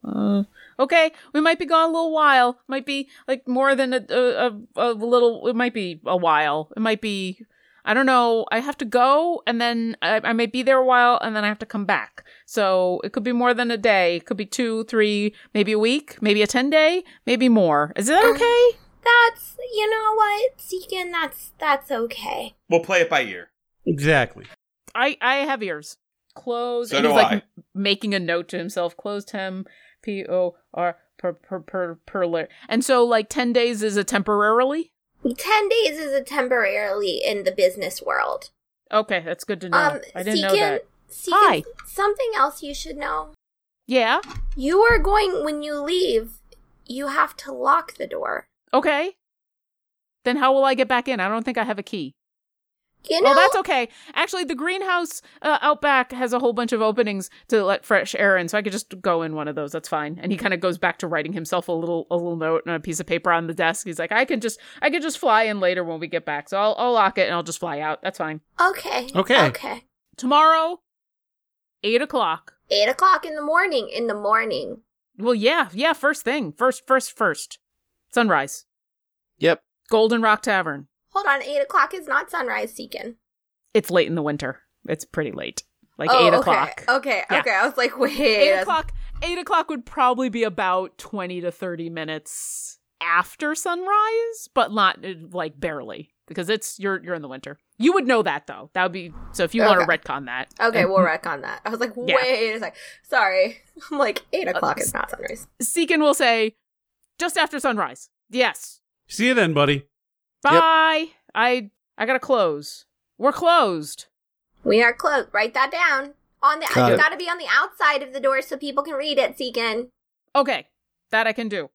Uh, okay, we might be gone a little while. Might be like more than a, a a a little. It might be a while. It might be. I don't know. I have to go, and then I, I may be there a while, and then I have to come back. So it could be more than a day. It could be two, three, maybe a week, maybe a ten day, maybe more. Is that okay? That's you know what, Seekin. That's that's okay. we'll play it by ear. Exactly. I I have ears. Closed. So and do he's like I. m- making a note to himself. Closed him. P O R per per per per. And so like ten days is a temporarily. Ten days is a temporarily in the business world. Okay, that's good to know. Um, I didn't know that. Seekin, Hi. something else you should know. Yeah. You are going when you leave. You have to lock the door. Okay. Then how will I get back in? I don't think I have a key. You know, Well, that's okay. Actually, the greenhouse uh, out back has a whole bunch of openings to let fresh air in, so I could just go in one of those. That's fine. And he kind of goes back to writing himself a little a little note and a piece of paper on the desk. He's like, I can just I can just fly in later when we get back. So I'll I'll lock it and I'll just fly out. That's fine. okay. Okay. Okay. Tomorrow, eight o'clock. Eight o'clock in the morning. In the morning. Well, yeah, yeah. First thing, first, first, first. Sunrise. Yep. Golden Rock Tavern. Hold on. Eight o'clock is not sunrise, Seekin. It's late in the winter. It's pretty late. Like Oh, eight okay. o'clock. Okay. Yeah. Okay. I was like, wait. Eight o'clock. eight o'clock would probably be about 20 to 30 minutes after sunrise, but not uh, like barely because it's you're you're in the winter. You would know that though. That would be so if you want to retcon that. Okay, And we'll retcon that. I was like, Yeah. wait a sec. Sorry. [LAUGHS] I'm like, 8 o'clock is not sunrise. Seekin will say just after sunrise. Yes. See you then, buddy. Bye. I I gotta close. We're closed. We are closed. Write that down. On the, Got it's it. got to be on the outside of the door so people can read it, Seekin. Okay, that I can do.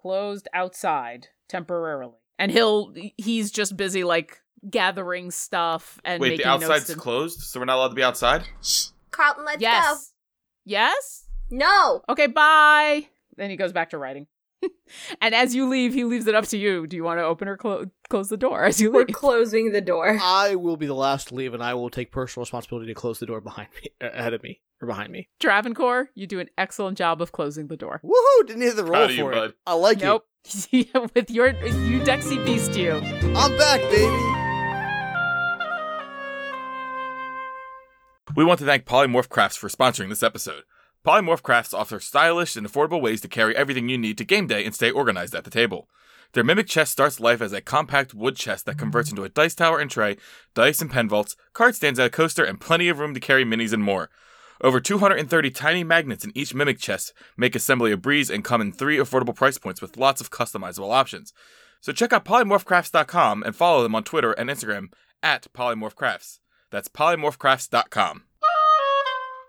Closed outside temporarily, and he'll he's just busy like gathering stuff and Wait, making the outside's notes. and- closed, so we're not allowed to be outside. Shh. Carlton, let's go. yes. Yes. No. Okay. Bye. Then he goes back to writing. [LAUGHS] and as you leave, he leaves it up to you. Do you want to open or clo- close the door as you We're leave? closing the door. [LAUGHS] I will be the last to leave, and I will take personal responsibility to close the door behind me, uh, ahead of me, or behind me. Travancore, you do an excellent job of closing the door. Woohoo! Didn't hit the roll Proud for you, it. bud. I like Nope. [LAUGHS] With your you Dexy beast you. I'm back, baby. We want to thank Polymorph Crafts for sponsoring this episode. Polymorph Crafts offers stylish and affordable ways to carry everything you need to game day and stay organized at the table. Their Mimic chest starts life as a compact wood chest that converts into a dice tower and tray, dice and pen vaults, card stands and a coaster, and plenty of room to carry minis and more. Over 230 tiny magnets in each Mimic chest make assembly a breeze and come in three affordable price points with lots of customizable options. So check out polymorphcrafts.com and follow them on Twitter and Instagram at polymorphcrafts. That's polymorphcrafts.com.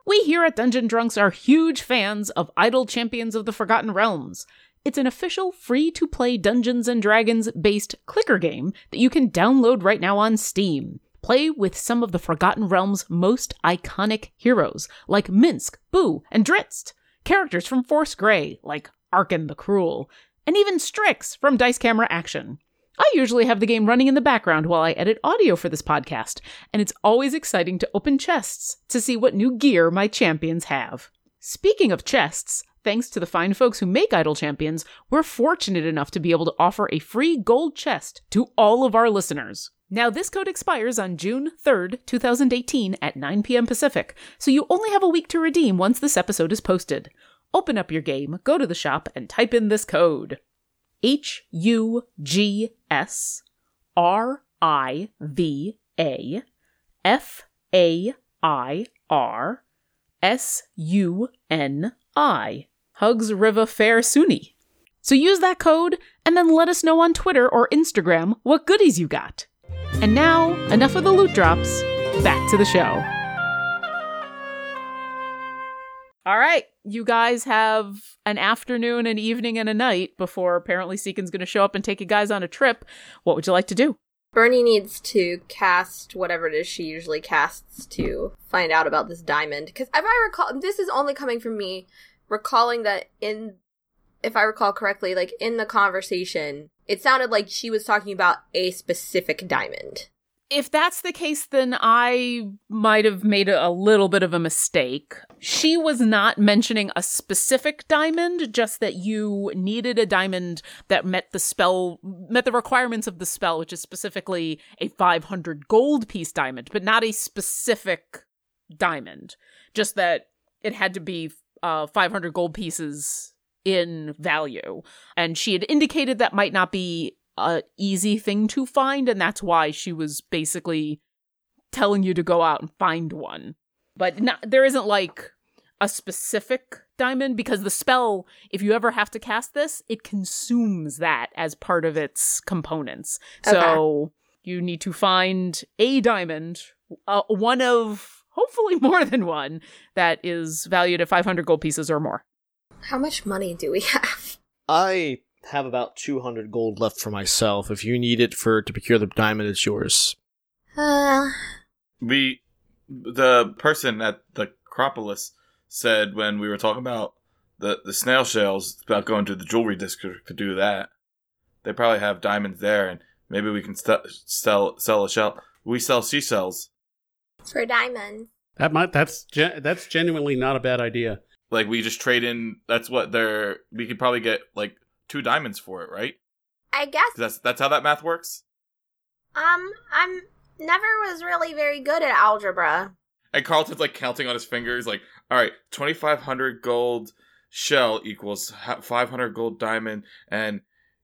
We here at Dungeon Drunks are huge fans of Idle Champions of the Forgotten Realms. It's an official free to play Dungeons and Dragons based clicker game that you can download right now on Steam. Play with some of the Forgotten Realms' most iconic heroes, like Minsc, Boo, and Drizzt, characters from Force Grey, like Arkhan the Cruel, and even Strix from Dice Camera Action. I usually have the game running in the background while I edit audio for this podcast, and it's always exciting to open chests to see what new gear my champions have. Speaking of chests, thanks to the fine folks who make Idle Champions, we're fortunate enough to be able to offer a free gold chest to all of our listeners. Now, this code expires on June 3rd, 2018 at 9 p.m. Pacific, so you only have a week to redeem once this episode is posted. Open up your game, go to the shop, and type in this code H U G S R I V A F A I R S U N I. Hugs Riva Fair Suni. So use that code and then let us know on Twitter or Instagram what goodies you got. And now, enough of the loot drops. Back to the show. All right, you guys have an afternoon, an evening, and a night before apparently Seekin's going to show up and take you guys on a trip. What would you like to do? Bernie needs to cast whatever it is she usually casts to find out about this diamond. Because if I recall, this is only coming from me recalling that in, if I recall correctly, like in the conversation, it sounded like she was talking about a specific diamond. If that's the case, then I might have made a, little bit of a mistake. She was not mentioning a specific diamond, just that you needed a diamond that met the spell, met the requirements of the spell, which is specifically a 500 gold piece diamond, but not a specific diamond. Just that it had to be uh, 500 gold pieces in value. And she had indicated that might not be a easy thing to find and that's why she was basically telling you to go out and find one. But not, there isn't like a specific diamond because the spell if you ever have to cast this it consumes that as part of its components. So you need to find a diamond uh, one of hopefully [LAUGHS] more than one that is valued at 500 gold pieces or more. How much money do we have? I have about 200 gold left for myself. If you need it for to procure the diamond, it's yours. Uh, We, the person at the Acropolis said when we were talking about the, the snail shells about going to the jewelry district to do that. They probably have diamonds there, and maybe we can st- sell sell a shell. We sell seashells. for diamonds. That might that's gen- that's genuinely not a bad idea. Like we just trade in. That's what they're. We could probably get like two diamonds for it, right? I guess that's that's how that math works. Um, I'm never was really very good at algebra. And Carlton's like counting on his fingers, like, all right, 2,500 gold shell equals 500 gold diamond. And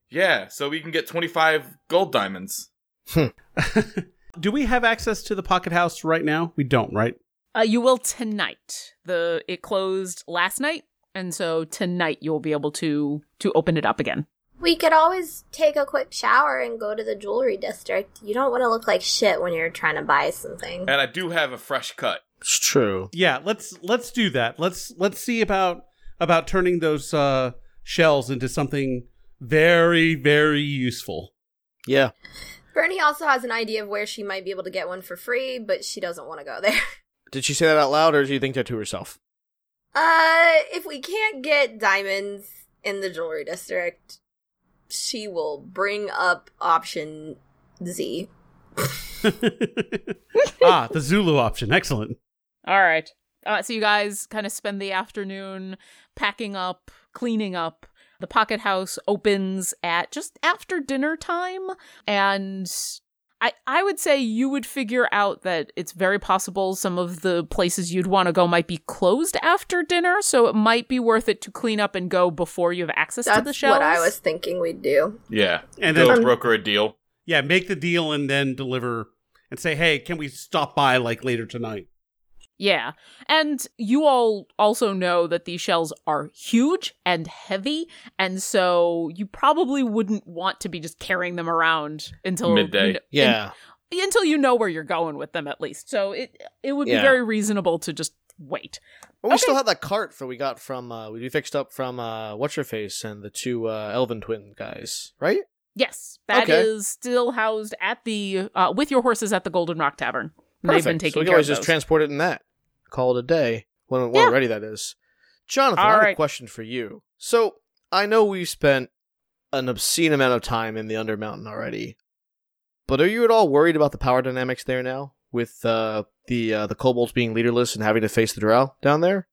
yeah, so we can get 25 gold diamonds. [LAUGHS] Do we have access to the pocket house right now? We don't, right? Uh, you will tonight. The it closed last night, and so tonight you'll be able to to open it up again. We could always take a quick shower and go to the jewelry district. You don't want to look like shit when you're trying to buy something. And I do have a fresh cut. It's true. Yeah, let's let's do that. Let's let's see about about turning those uh shells into something very very useful. Yeah. Bernie also has an idea of where she might be able to get one for free, but she doesn't want to go there. [LAUGHS] Did she say that out loud, or do you think that to herself? Uh, if we can't get diamonds in the jewelry district, she will bring up option Z. [LAUGHS] ah, the Zulu option. Excellent. All right. Uh, so you guys kind of spend the afternoon packing up, cleaning up. The pocket house opens at just after dinner time, and I I would say you would figure out that it's very possible some of the places you'd want to go might be closed after dinner, so it might be worth it to clean up and go before you have access That's to the shelves. what I was thinking we'd do. Yeah. And Go then broker a deal. yeah, make the deal and then deliver and say, "Hey, can we stop by like later tonight?" Yeah. And you all also know that these shells are huge and heavy, and so you probably wouldn't want to be just carrying them around until Midday. you know- Yeah. in- until you know where you're going with them at least. So it it would Yeah. be very reasonable to just wait. Well, we Okay. still have that cart that we got from uh we fixed up from uh what's your face and the two uh elven twin guys, right? Yes, that Okay. is still housed at the uh, with your horses at the Golden Rock Tavern. They've been Perfect. taking so we can care always of just those. transport it in that. Call it a day. When, when we're ready, that is. Jonathan, All I have a right. question for you. So I know we've spent an obscene amount of time in the Undermountain already, but are you at all worried about the power dynamics there now, with uh, the uh, the kobolds being leaderless and having to face the drow down there?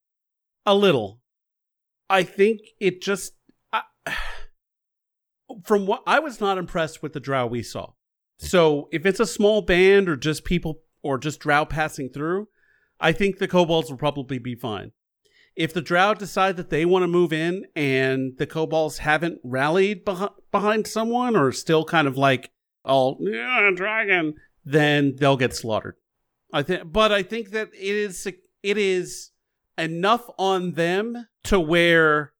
A little. I think it just I, [SIGHS] from what I was not impressed with the drow we saw. So if it's a small band or just people or just drow passing through, I think the kobolds will probably be fine. If the drow decide that they want to move in and the kobolds haven't rallied beh- behind someone or still kind of like all yeah dragon, then they'll get slaughtered. I think, but I think that it is it is enough on them to where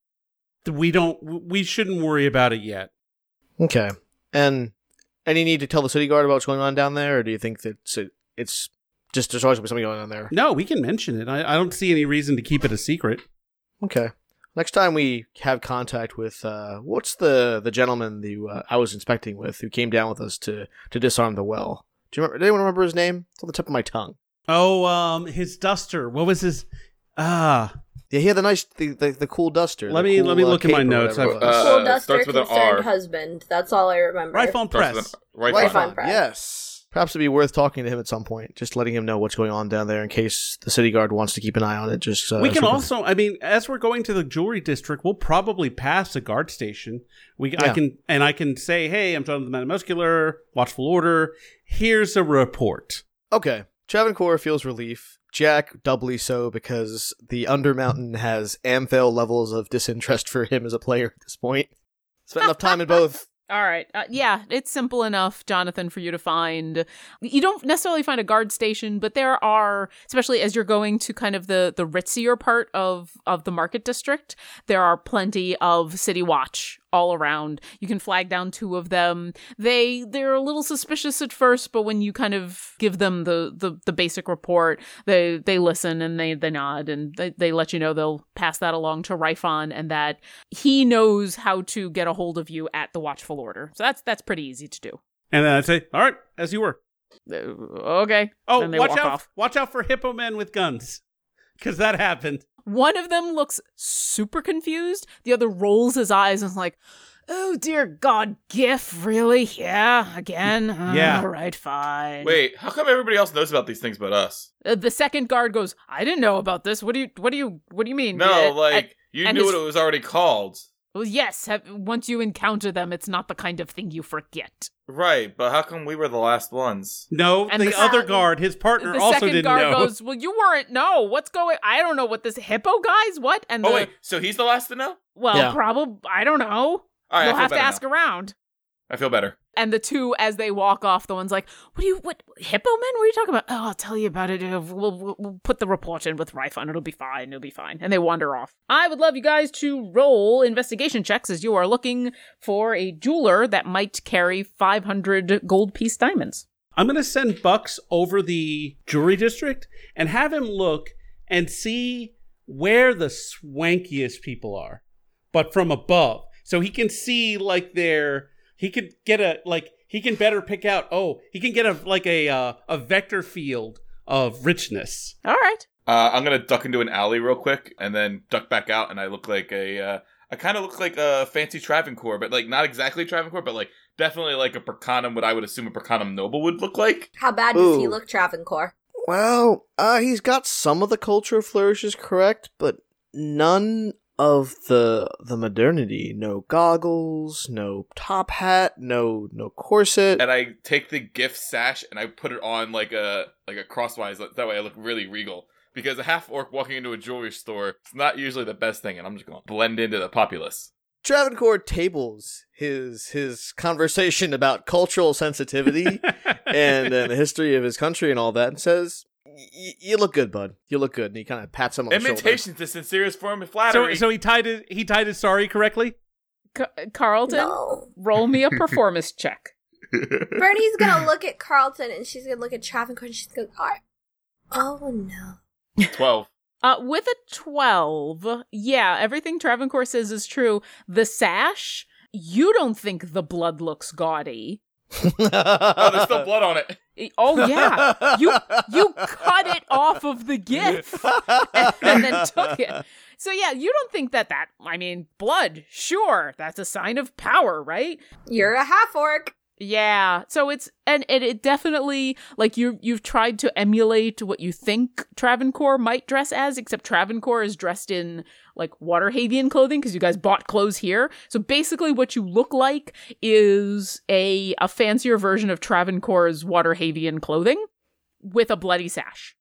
we don't we shouldn't worry about it yet. Okay. And any need to tell the city guard about what's going on down there, or do you think that it's, it's just there's always gonna be something going on there? No, we can mention it. I, I don't see any reason to keep it a secret. Okay. Next time we have contact with uh, what's the the gentleman the uh, I was inspecting with who came down with us to to disarm the well. Do you remember? Does anyone remember his name? It's on the tip of my tongue. Oh, um, his duster. What was his? Ah, Yeah, he had the nice the the, the cool duster. Let me- cool, let me uh, look at my notes. whatever it Uh, Full duster starts with an concerned R. husband. That's all I remember. Rife on press. with an- Right. Right front. press. Yes. Perhaps it'd be worth talking to him at some point, just letting him know what's going on down there in case the city guard wants to keep an eye on it. Just uh, we can also. I mean, as we're going to the jewelry district, we'll probably pass a guard station. We, I can, and I can say, "Hey, I'm Jonathan the Muscular, Watchful Order. Here's a report." Okay. Travancore feels relief. Jack doubly so because the Undermountain has Amphel levels of disinterest for him as a player at this point. Spent enough time in both. All right. Uh, yeah, it's simple enough, Jonathan, for you to find. You don't necessarily find a guard station, but there are, especially as you're going to kind of the the ritzier part of of the market district, there are plenty of city watch all around. You can flag down two of them. They they're a little suspicious at first, but when you kind of give them the the, the basic report, they they listen and they they nod and they, they let you know they'll pass that along to Rifon and that he knows how to get a hold of you at the watchful order. So that's that's pretty easy to do. And then I'd say, "All right, as you were." Uh, okay. Oh, watch out! off. Watch out for hippo men with guns, because that happened. One of them looks super confused. The other rolls his eyes and is like, "Oh dear God, Giff, really? Yeah, again? Uh, Yeah. All right, fine." Wait, how come everybody else knows about these things but us? Uh, the second guard goes, "I didn't know about this. What do you? What do you? What do you mean? No, Uh, like and- you and knew his- what it was already called. Well, yes, have, once you encounter them, it's not the kind of thing you forget. Right, but how come we were the last ones? No, And the, the- other guard, his partner, the also second didn't guard know. goes, "Well, you weren't. No, what's going? I don't know what this hippo guy's what." And Oh the, wait, so he's the last to know? well, Yeah. probably I don't know. All right, I You'll feel have to ask now. around. I feel better. And the two, as they walk off, the one's like, "What do you? What hippo men? What are you talking about? Oh, I'll tell you about it. Uh, We'll, we'll, we'll put the report in with Rifon. It'll be fine. It'll be fine." And they wander off. I would love you guys to roll investigation checks as you are looking for a jeweler that might carry 500 gold piece diamonds. I'm going to send Bucks over the jewelry district and have him look and see where the swankiest people are, but from above. So he can see like their he could get a like he can better pick out oh, he can get a like a uh, a vector field of richness. All right. Uh, I'm gonna duck into an alley real quick and then duck back out, and I look like a. Uh, I kind of look like a fancy Travancore, but like not exactly Travancore, but like definitely like a Percanum, what I would assume a Percanum noble would look like. How bad does he look, Travancore? Well, uh, he's got some of the cultural flourishes correct, but none of the the modernity. No goggles, no top hat, no no corset. And I take the gift sash and I put it on like a like a crosswise. That way I look really regal. Because a half orc walking into a jewelry store is not usually the best thing, and I'm just gonna blend into the populace. Travancore tables his his conversation about cultural sensitivity [LAUGHS] and, and the history of his country and all that, and says, "Y- "You look good, bud. You look good." And he kind of pats him on the shoulder. Imitation's the sincerest form of So flattery. so he tied his he tied his sorry correctly. Ca- Carlton, No. roll me a performance check. [LAUGHS] Bernie's gonna look at Carlton and she's gonna look at Travancore and she's gonna go, "Oh, oh no. Twelve. [LAUGHS] Uh, with a 12, yeah, everything Travancore says is true. The sash, you don't think the blood looks gaudy. Oh, there's still blood on it. E- Oh, yeah. You you cut it off of the gift and, [LAUGHS] and then took it. So, yeah, you don't think that that, I mean, blood, sure, that's a sign of power, right? You're a half orc." Yeah. So it's and, and it definitely like you you've tried to emulate what you think Travancore might dress as, except Travancore is dressed in like Waterdhavian clothing because you guys bought clothes here. So basically, what you look like is a a fancier version of Travancore's Waterdhavian clothing with a bloody sash.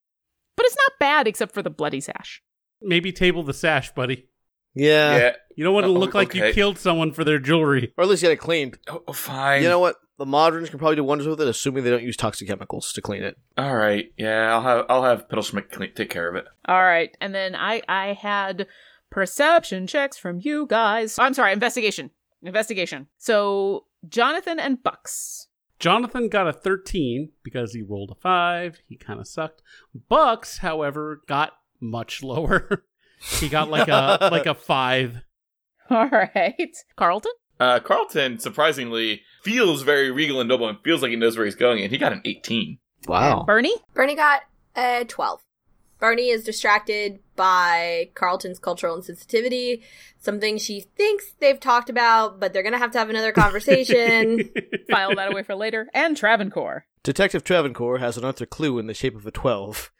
But it's not bad except for the bloody sash. Maybe table the sash, buddy. yeah. yeah. You don't want to Oh, look uh, like you killed someone for their jewelry. Or at least get it cleaned. Oh, oh, fine. You know what? The moderns can probably do wonders with it, assuming they don't use toxic chemicals to clean it. All right. Yeah, I'll have I'll have Piddleschmidt clean, take care of it. All right, and then I I had perception checks from you guys. I'm sorry, investigation. Investigation. So Jonathan and Bucks. Jonathan got a 13 because he rolled a 5. He kind of sucked. Bucks, however, got much lower. [LAUGHS] he got like a [LAUGHS] like a 5. All right. Carlton? Uh, Carlton surprisingly feels very regal and noble and feels like he knows where he's going, and he got an 18. Wow. Bernie? Bernie got a 12. Bernie is distracted by Carlton's cultural insensitivity, something she thinks they've talked about, but they're going to have to have another conversation. [LAUGHS] File that away for later. And Travancore. Detective Travancore has another clue in the shape of a 12.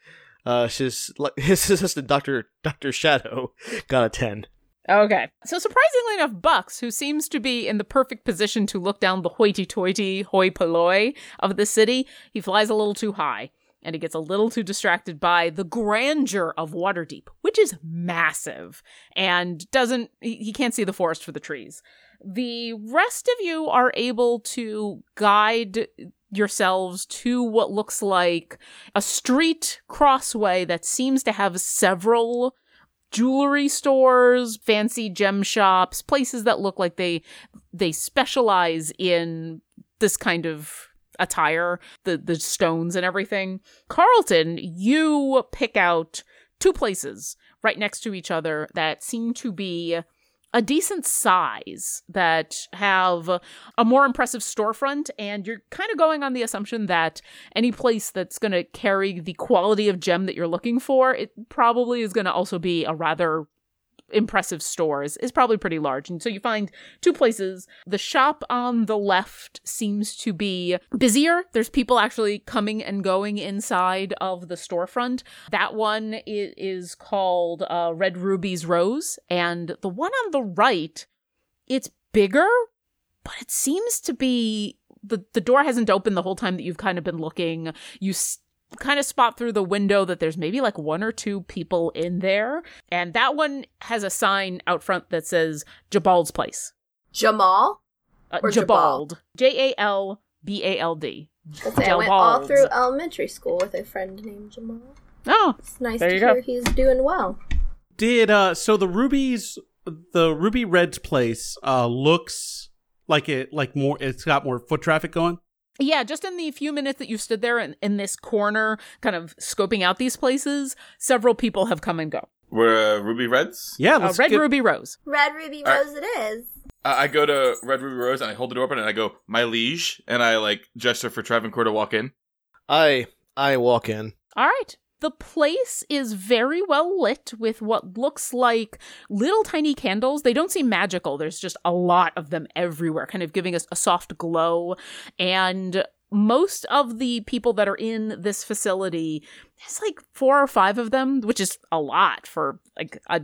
Uh, she's like [LAUGHS] his, his assistant, Dr. Dr. Shadow, got a 10. Okay. So surprisingly enough, Bucks, who seems to be in the perfect position to look down the hoity-toity hoi polloi of the city, he flies a little too high. And he gets a little too distracted by the grandeur of Waterdeep, which is massive, and doesn't he can't see the forest for the trees. The rest of you are able to guide yourselves to what looks like a street crossway that seems to have several jewelry stores, fancy gem shops, places that look like they they specialize in this kind of attire, the the stones and everything. Carlton, you pick out two places right next to each other that seem to be a decent size that have a more impressive storefront and you're kind of going on the assumption that any place that's going to carry the quality of gem that you're looking for it probably is going to also be a rather impressive stores is, probably pretty large. And so you find two places. The shop on the left seems to be busier. There's people actually coming and going inside of the storefront. That one is called uh, red ruby's rose. And the one on the right It's bigger, but it seems to be the the door hasn't opened the whole time that you've kind of been looking. You kind of spot through the window that there's maybe like one or two people in there, and that one has a sign out front that says Jabald's place. Jamal. Uh, Or Jabal? Jabald. J A L B A L D. Let's say I went all through elementary school with a friend named Jamal. Oh, It's nice There to you go. hear he's doing well. Did uh so the rubies the ruby red's place uh looks like it like more it's got more foot traffic going? Yeah, just in the few minutes that you've stood there in, in this corner, kind of scoping out these places, several people have come and go. We're uh, Ruby Reds. Yeah, Uh, let's Red get- Ruby Rose. Red Ruby All right. Rose it is. Uh, I go to Red Ruby Rose and I hold the door open and I go, "My liege," and I like gesture for Travancore to walk in. I I walk in. All right. The place is very well lit with what looks like little tiny candles. They don't seem magical. There's just a lot of them everywhere, kind of giving us a soft glow. And most of the people that are in this facility, there's like four or five of them, which is a lot for like a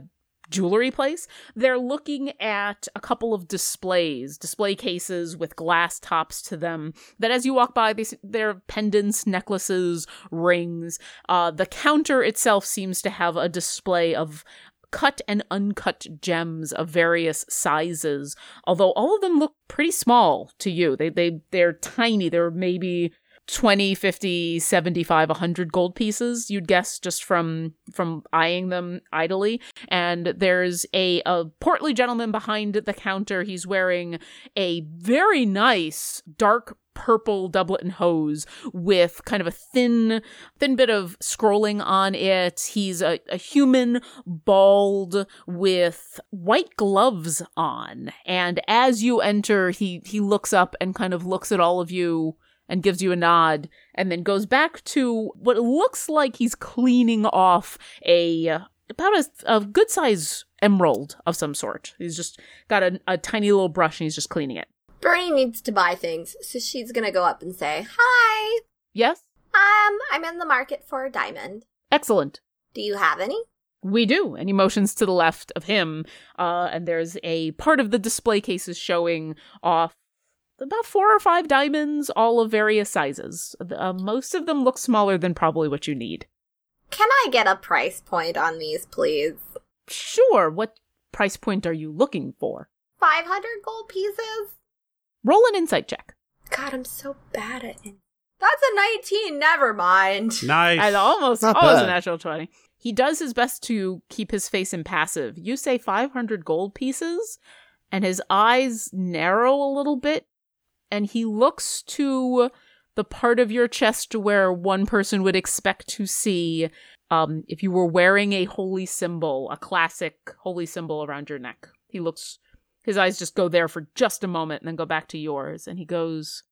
jewelry place. They're looking at a couple of displays, display cases with glass tops to them. That as you walk by, they, they're pendants, necklaces, rings. Uh, the counter itself seems to have a display of cut and uncut gems of various sizes although all of them look pretty small to you they they they're tiny they're maybe 20 50 75 100 gold pieces you'd guess just from from eyeing them idly. And there's a, a portly gentleman behind the counter. He's wearing a very nice dark purple doublet and hose with kind of a thin thin bit of scrolling on it. He's a, a human bald with white gloves on. And as you enter he he looks up and kind of looks at all of you and gives you a nod and then goes back to what looks like he's cleaning off a about a, a good size emerald of some sort he's just got a, a tiny little brush and he's just cleaning it Bernie needs to buy things, so she's gonna go up and say, Hi. yes Um, I'm in the market for a diamond. excellent Do you have any? We do. And he motions to the left of him, uh, and there's a part of the display cases showing off about four or five diamonds, all of various sizes. Uh, most of them look smaller than probably what you need. Can I get a price point on these, please? Sure, what price point are you looking for? 500 gold pieces? Roll an insight check. God, I'm so bad at it. That's a 19, never mind. [LAUGHS] Nice. And almost, Not almost a natural 20. He does his best to keep his face impassive. You say 500 gold pieces, and his eyes narrow a little bit, and he looks to the part of your chest where one person would expect to see um, if you were wearing a holy symbol, a classic holy symbol around your neck. He looks, his eyes just go there for just a moment and then go back to yours, and he goes,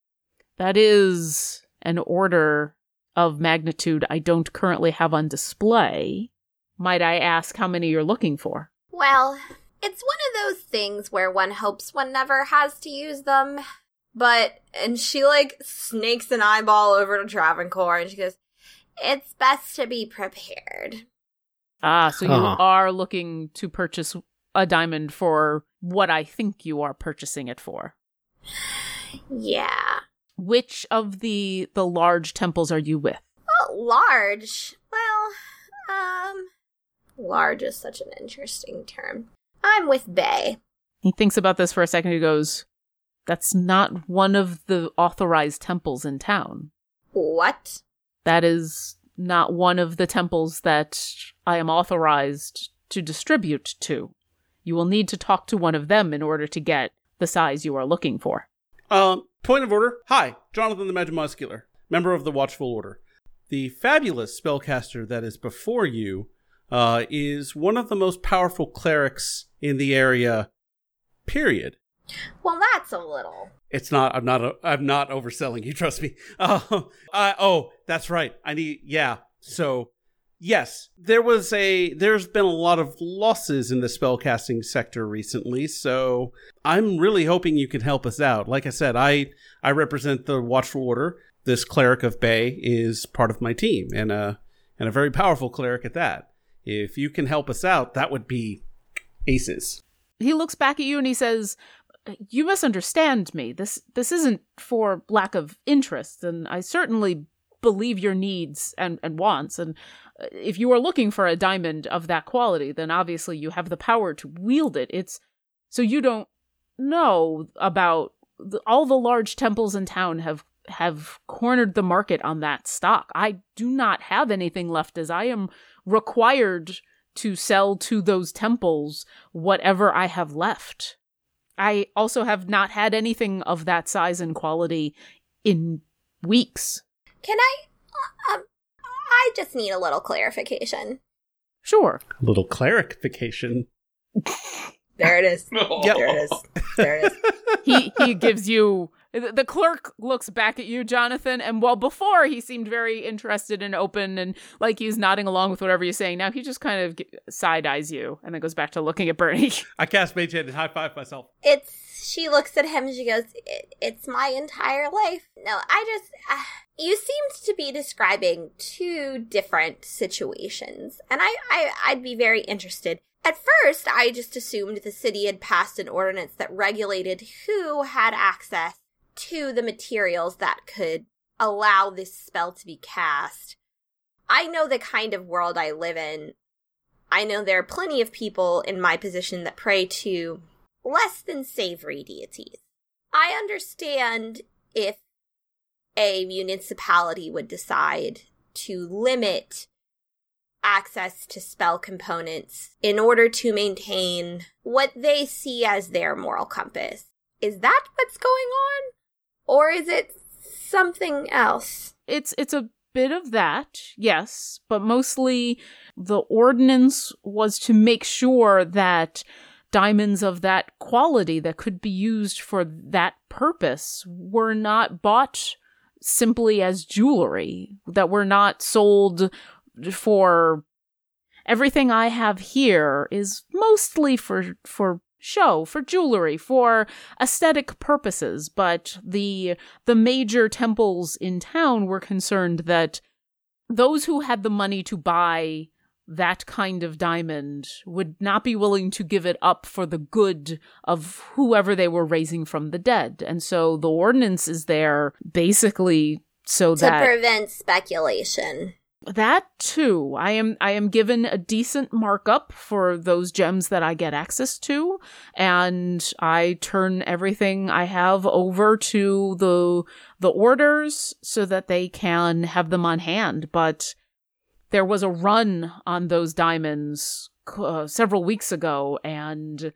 That is an order of magnitude I don't currently have on display. Might I ask how many you're looking for? Well, it's one of those things where one hopes one never has to use them. But, and she like snakes an eyeball over to Travancore and she goes, It's best to be prepared. Ah, so you Huh. are looking to purchase a diamond for what I think you are purchasing it for. Yeah. Which of the the large temples are you with? Well, large. Well, um, large is such an interesting term. I'm with Bay. He thinks about this for a second. He goes, "That's not one of the authorized temples in town. What? That is not one of the temples that I am authorized to distribute to. You will need to talk to one of them in order to get the size you are looking for." Um, point of order. Hi, Jonathan the Magimuscular, member of the Watchful Order. The fabulous spellcaster that is before you uh, is one of the most powerful clerics in the area. Period. Well, that's a little. It's not. I'm not. I'm not overselling you. Trust me. Oh, [LAUGHS] I, oh, that's right. I need. Yeah. So, yes, there was a. There's been a lot of losses in the spellcasting sector recently. So, I'm really hoping you can help us out. Like I said, I I represent the Watchful Order. This cleric of Bay is part of my team, and a and a very powerful cleric at that. If you can help us out, that would be aces. he looks back at you and he says, you misunderstand me. This this isn't for lack of interest, and I certainly believe your needs and, and wants. And uh, if you are looking for a diamond of that quality, then obviously you have the power to wield it. It's so you don't know about the, all the large temples in town have have cornered the market on that stock. I do not have anything left as I am required to sell to those temples whatever I have left. I also have not had anything of that size and quality in weeks. Can I? uh, Um, I just need a little clarification. Sure. A little clarification. There it is. No. [LAUGHS] There it is. There it is. He he gives you the clerk looks back at you, Jonathan, and while before he seemed very interested and open and like he's nodding along with whatever you're saying, now he just kind of side eyes you and then goes back to looking at Bernie. [LAUGHS] I cast Mage Hand and high five myself. It's. She looks at him. and She goes, it, "It's my entire life." No, I just. Uh, you seemed to be describing two different situations, and I, I, I'd be very interested. At first, I just assumed the city had passed an ordinance that regulated who had access to the materials that could allow this spell to be cast. I know the kind of world I live in. I know there are plenty of people in my position that pray to less than savory deities. I understand if a municipality would decide to limit access to spell components in order to maintain what they see as their moral compass. Is that what's going on? Or is it something else? it's it's a bit of that, yes, but mostly the ordinance was to make sure that diamonds of that quality that could be used for that purpose were not bought simply as jewelry, that were not sold for everything I have here is mostly for for show, for jewelry, for aesthetic purposes, but the the major temples in town were concerned that those who had the money to buy that kind of diamond would not be willing to give it up for the good of whoever they were raising from the dead. And so the ordinance is there basically so To that prevent speculation. That too i am i am given a decent markup for those gems that i get access to and i turn everything i have over to the the orders so that they can have them on hand but there was a run on those diamonds uh, several weeks ago and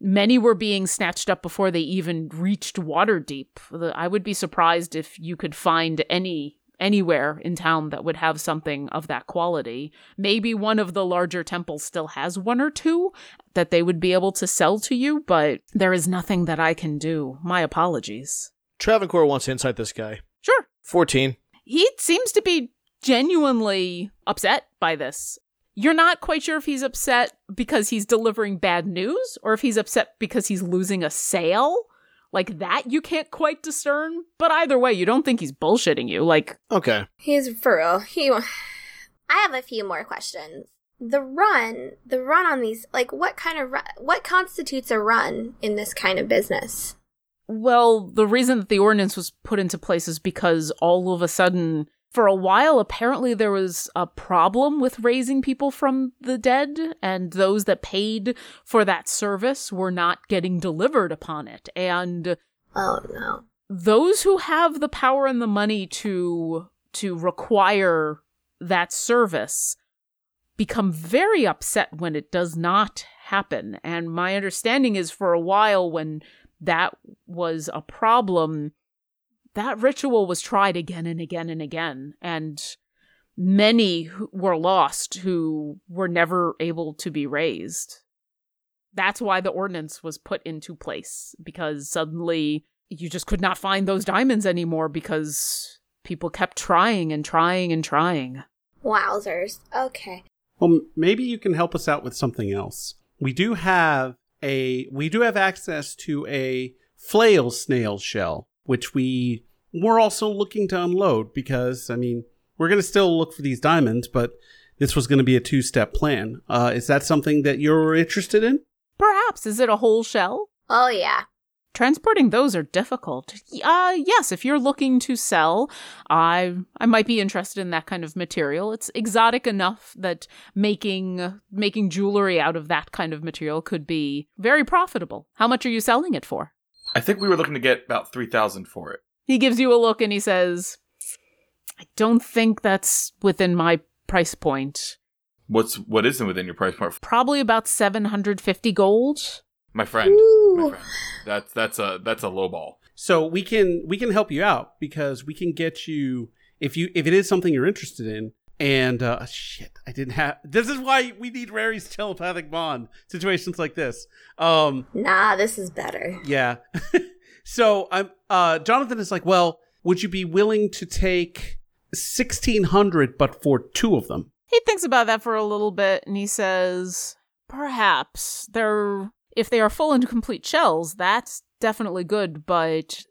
many were being snatched up before they even reached Waterdeep. The- I would be surprised if you could find any anywhere in town that would have something of that quality. Maybe one of the larger temples still has one or two that they would be able to sell to you, but there is nothing that I can do. My apologies. Travancore wants to insight this guy. Sure. 14. He seems to be genuinely upset by this. You're not quite sure if he's upset because he's delivering bad news or if he's upset because he's losing a sale. Like that, you can't quite discern. But either way, you don't think he's bullshitting you. Like, Okay. He's for real. He. I have a few more questions. The run, the run on these, like, what kind of run, what constitutes a run in this kind of business? well, the reason that the ordinance was put into place is because all of a sudden, for a while, apparently there was a problem with raising people from the dead, and those that paid for that service were not getting delivered upon it. And Oh no. those who have the power and the money to to require that service become very upset when it does not happen and my understanding is for a while when that was a problem that ritual was tried again and again and again and many were lost who were never able to be raised that's why the ordinance was put into place because suddenly you just could not find those diamonds anymore because people kept trying and trying and trying. Wowzers. Okay. Well, maybe you can help us out with something else. We do have a we do have access to a flail snail shell, which we were also looking to unload because I mean we're gonna still look for these diamonds, but this was gonna be a two step plan. Uh, is that something that you're interested in? Perhaps is it a whole shell? Oh yeah. Transporting those are difficult. Uh yes, if you're looking to sell, I I might be interested in that kind of material. It's exotic enough that making making jewelry out of that kind of material could be very profitable. How much are you selling it for? I think we were looking to get about 3000 for it. He gives you a look and he says, I don't think that's within my price point. What's what isn't within your price point? Probably about 750 gold. My friend. My friend. That's that's a that's a low ball. So we can we can help you out because we can get you if you if it is something you're interested in. And uh, shit, I didn't have. This is why we need Rary's telepathic bond situations like this. Um, Nah, this is better. yeah. [LAUGHS] so I'm. Uh, Jonathan is like, well, would you be willing to take sixteen hundred, but for two of them? He thinks about that for a little bit and he says, Perhaps they're if they are full and complete shells, that's definitely good, but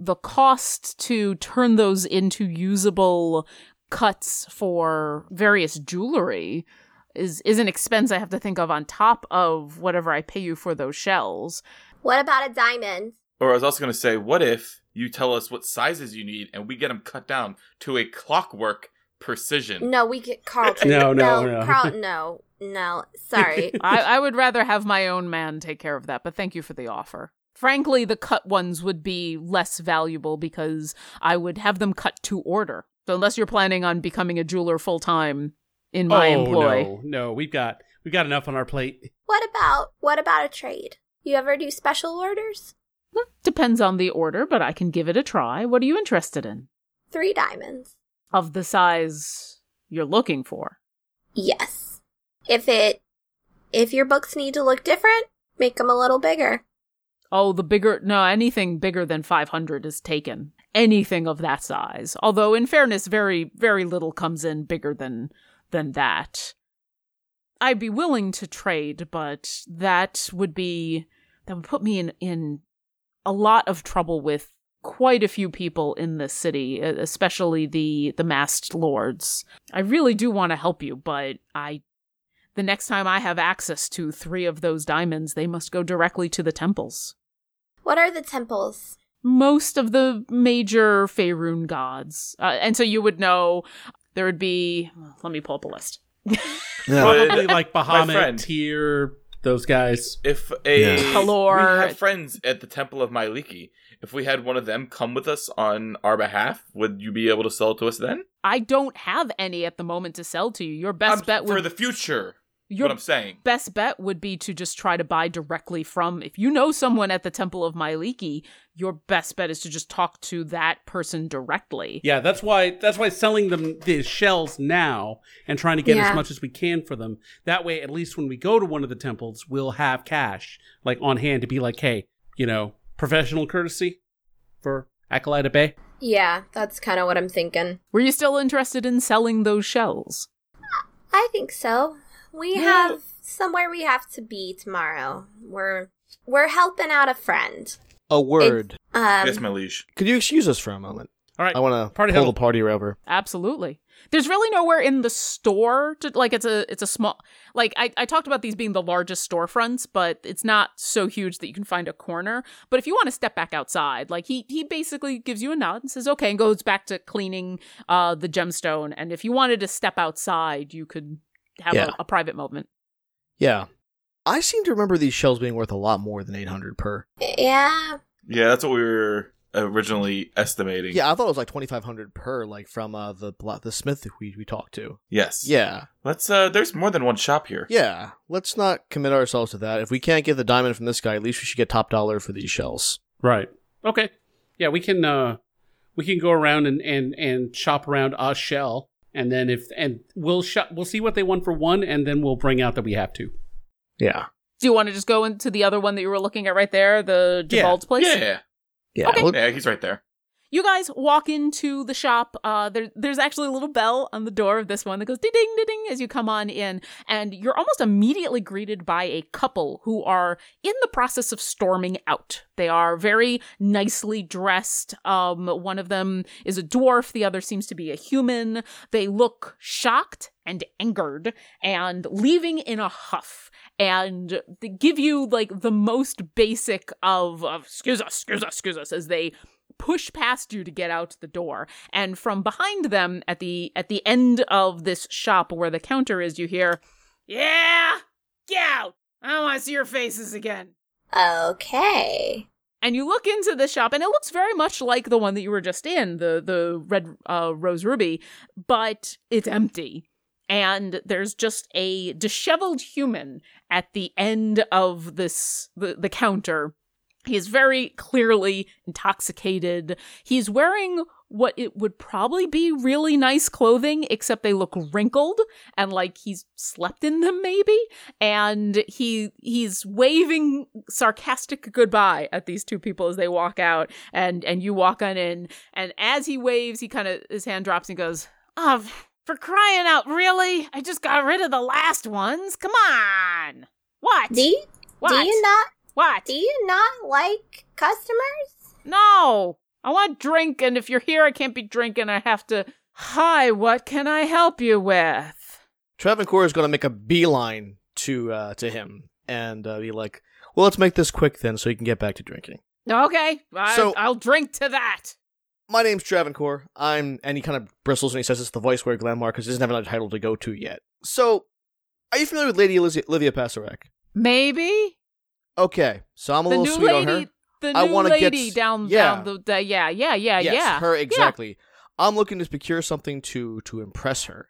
the cost to turn those into usable cuts for various jewelry is is an expense I have to think of on top of whatever I pay you for those shells. What about a diamond? Or I was also going to say, what if you tell us what sizes you need and we get them cut down to a clockwork precision? No, we get Carlton. No, no, no. Carlton, no, no. Sorry. [LAUGHS] I, I would rather have my own man take care of that, but thank you for the offer. Frankly, the cut ones would be less valuable because I would have them cut to order. So unless you're planning on becoming a jeweler full time in my oh, employ, no, no, we've got we've got enough on our plate. what about what about a trade? You ever do special orders? Hmm, depends on the order, but I can give it a try. What are you interested in? Three diamonds. Of the size you're looking for. Yes. If it if your books need to look different, make them a little bigger. Oh, the bigger no, anything bigger than 500 is taken. Anything of that size. Although in fairness very very little comes in bigger than than that. I'd be willing to trade, but that would be that would put me in in a lot of trouble with quite a few people in this city, especially the the masked lords. I really do want to help you, but I the next time I have access to 3 of those diamonds, they must go directly to the temples What are the temples? Most of the major Faerun gods. Uh, and so you would know there would be. Let me pull up a list. Probably like friend. Bahamut, Tyr, those guys. If a Yeah. Halor- we have friends at the Temple of Mielikki, if we had one of them come with us on our behalf, would you be able to sell it to us then? I don't have any at the moment to sell to you. Your best Um, bet for the future. Your what I'm saying. best bet would be to just try to buy directly from. If you know someone at the Temple of Mielikki, your best bet is to just talk to that person directly. Yeah, that's why that's why selling them the shells now and trying to get Yeah. as much as we can for them. That way, at least when we go to one of the temples, we'll have cash like on hand to be like, hey, you know, professional courtesy for Acolyte Bay. Yeah, that's kind of what I'm thinking. Were you still interested in selling those shells? I think so. We Yeah. have somewhere we have to be tomorrow. We're we're helping out a friend. A word. Um, yes, my liege. Could you excuse us for a moment? All right, I want to Party pull huddle. the party over. Absolutely. There's really nowhere in the store to like it's a it's a small like I, I talked about these being the largest storefronts, but it's not so huge that you can find a corner. But if you want to step back outside, like he he basically gives you a nod and says, Okay, and goes back to cleaning uh the gemstone. And if you wanted to step outside, you could have Yeah. a, a private moment. Yeah. I seem to remember these shells being worth a lot more than 800 per. yeah, Yeah, that's what we were originally estimating. Yeah, I thought it was like 2500 per like from uh the bla- the smith we we talked to. Yes. Yeah. Let's uh there's more than one shop here. Yeah. Let's not commit ourselves to that. If we can't get the diamond from this guy, at least we should get top dollar for these shells. Right. Okay. Yeah, we can uh we can go around and and and shop around a shell and then if and we'll shop we'll see what they want for one and then we'll bring out that we have to. Yeah. Do you want to just go into the other one that you were looking at right there, the Yeah. Place? Yeah. Yeah. yeah. Okay. Yeah, he's right there. You guys walk into the shop. Uh, there, there's actually a little bell on the door of this one that goes ding ding ding as you come on in, and you're almost immediately greeted by a couple who are in the process of storming out. They are very nicely dressed. Um, one of them is a dwarf, the other seems to be a human. They look shocked and angered and leaving in a huff and they give you like the most basic of, of excuse us, excuse us, excuse us as they push past you to get out the door. And from behind them at the at the end of this shop where the counter is you hear yeah get out. I don't want to see your faces again. Okay. and you look into the shop and it looks very much like the one that you were just in the the red uh, rose ruby but it's empty. And there's just a disheveled human at the end of this the, the counter he is very clearly intoxicated. He's wearing what it would probably be really nice clothing except they look wrinkled and like he's slept in them maybe. And he he's waving sarcastic goodbye at these two people as they walk out. And and you walk on in. And as he waves he kind of his hand drops and goes oh for crying out really? I just got rid of the last ones? Come on! What? You, what do you not what do you not like customers? no i want drink and if you're here i can't be drinking i have to hi what can i help you with Travancore is going to make a beeline to uh, to him and uh, be like, "Well, let's make this quick then, so you can get back to drinking." okay I, So- i'll drink to that My name's Travancore. I'm, and he kind of bristles when he says it's the voice where Glenmar because he doesn't have another title to go to yet. So, are you familiar with Lady Liz- Livia Passerek? maybe Okay, so I'm a the little sweet on her. the new I wanna get s- down yeah. down the, the yeah yeah yeah yes, yeah her exactly. I'm looking to procure something to to impress her,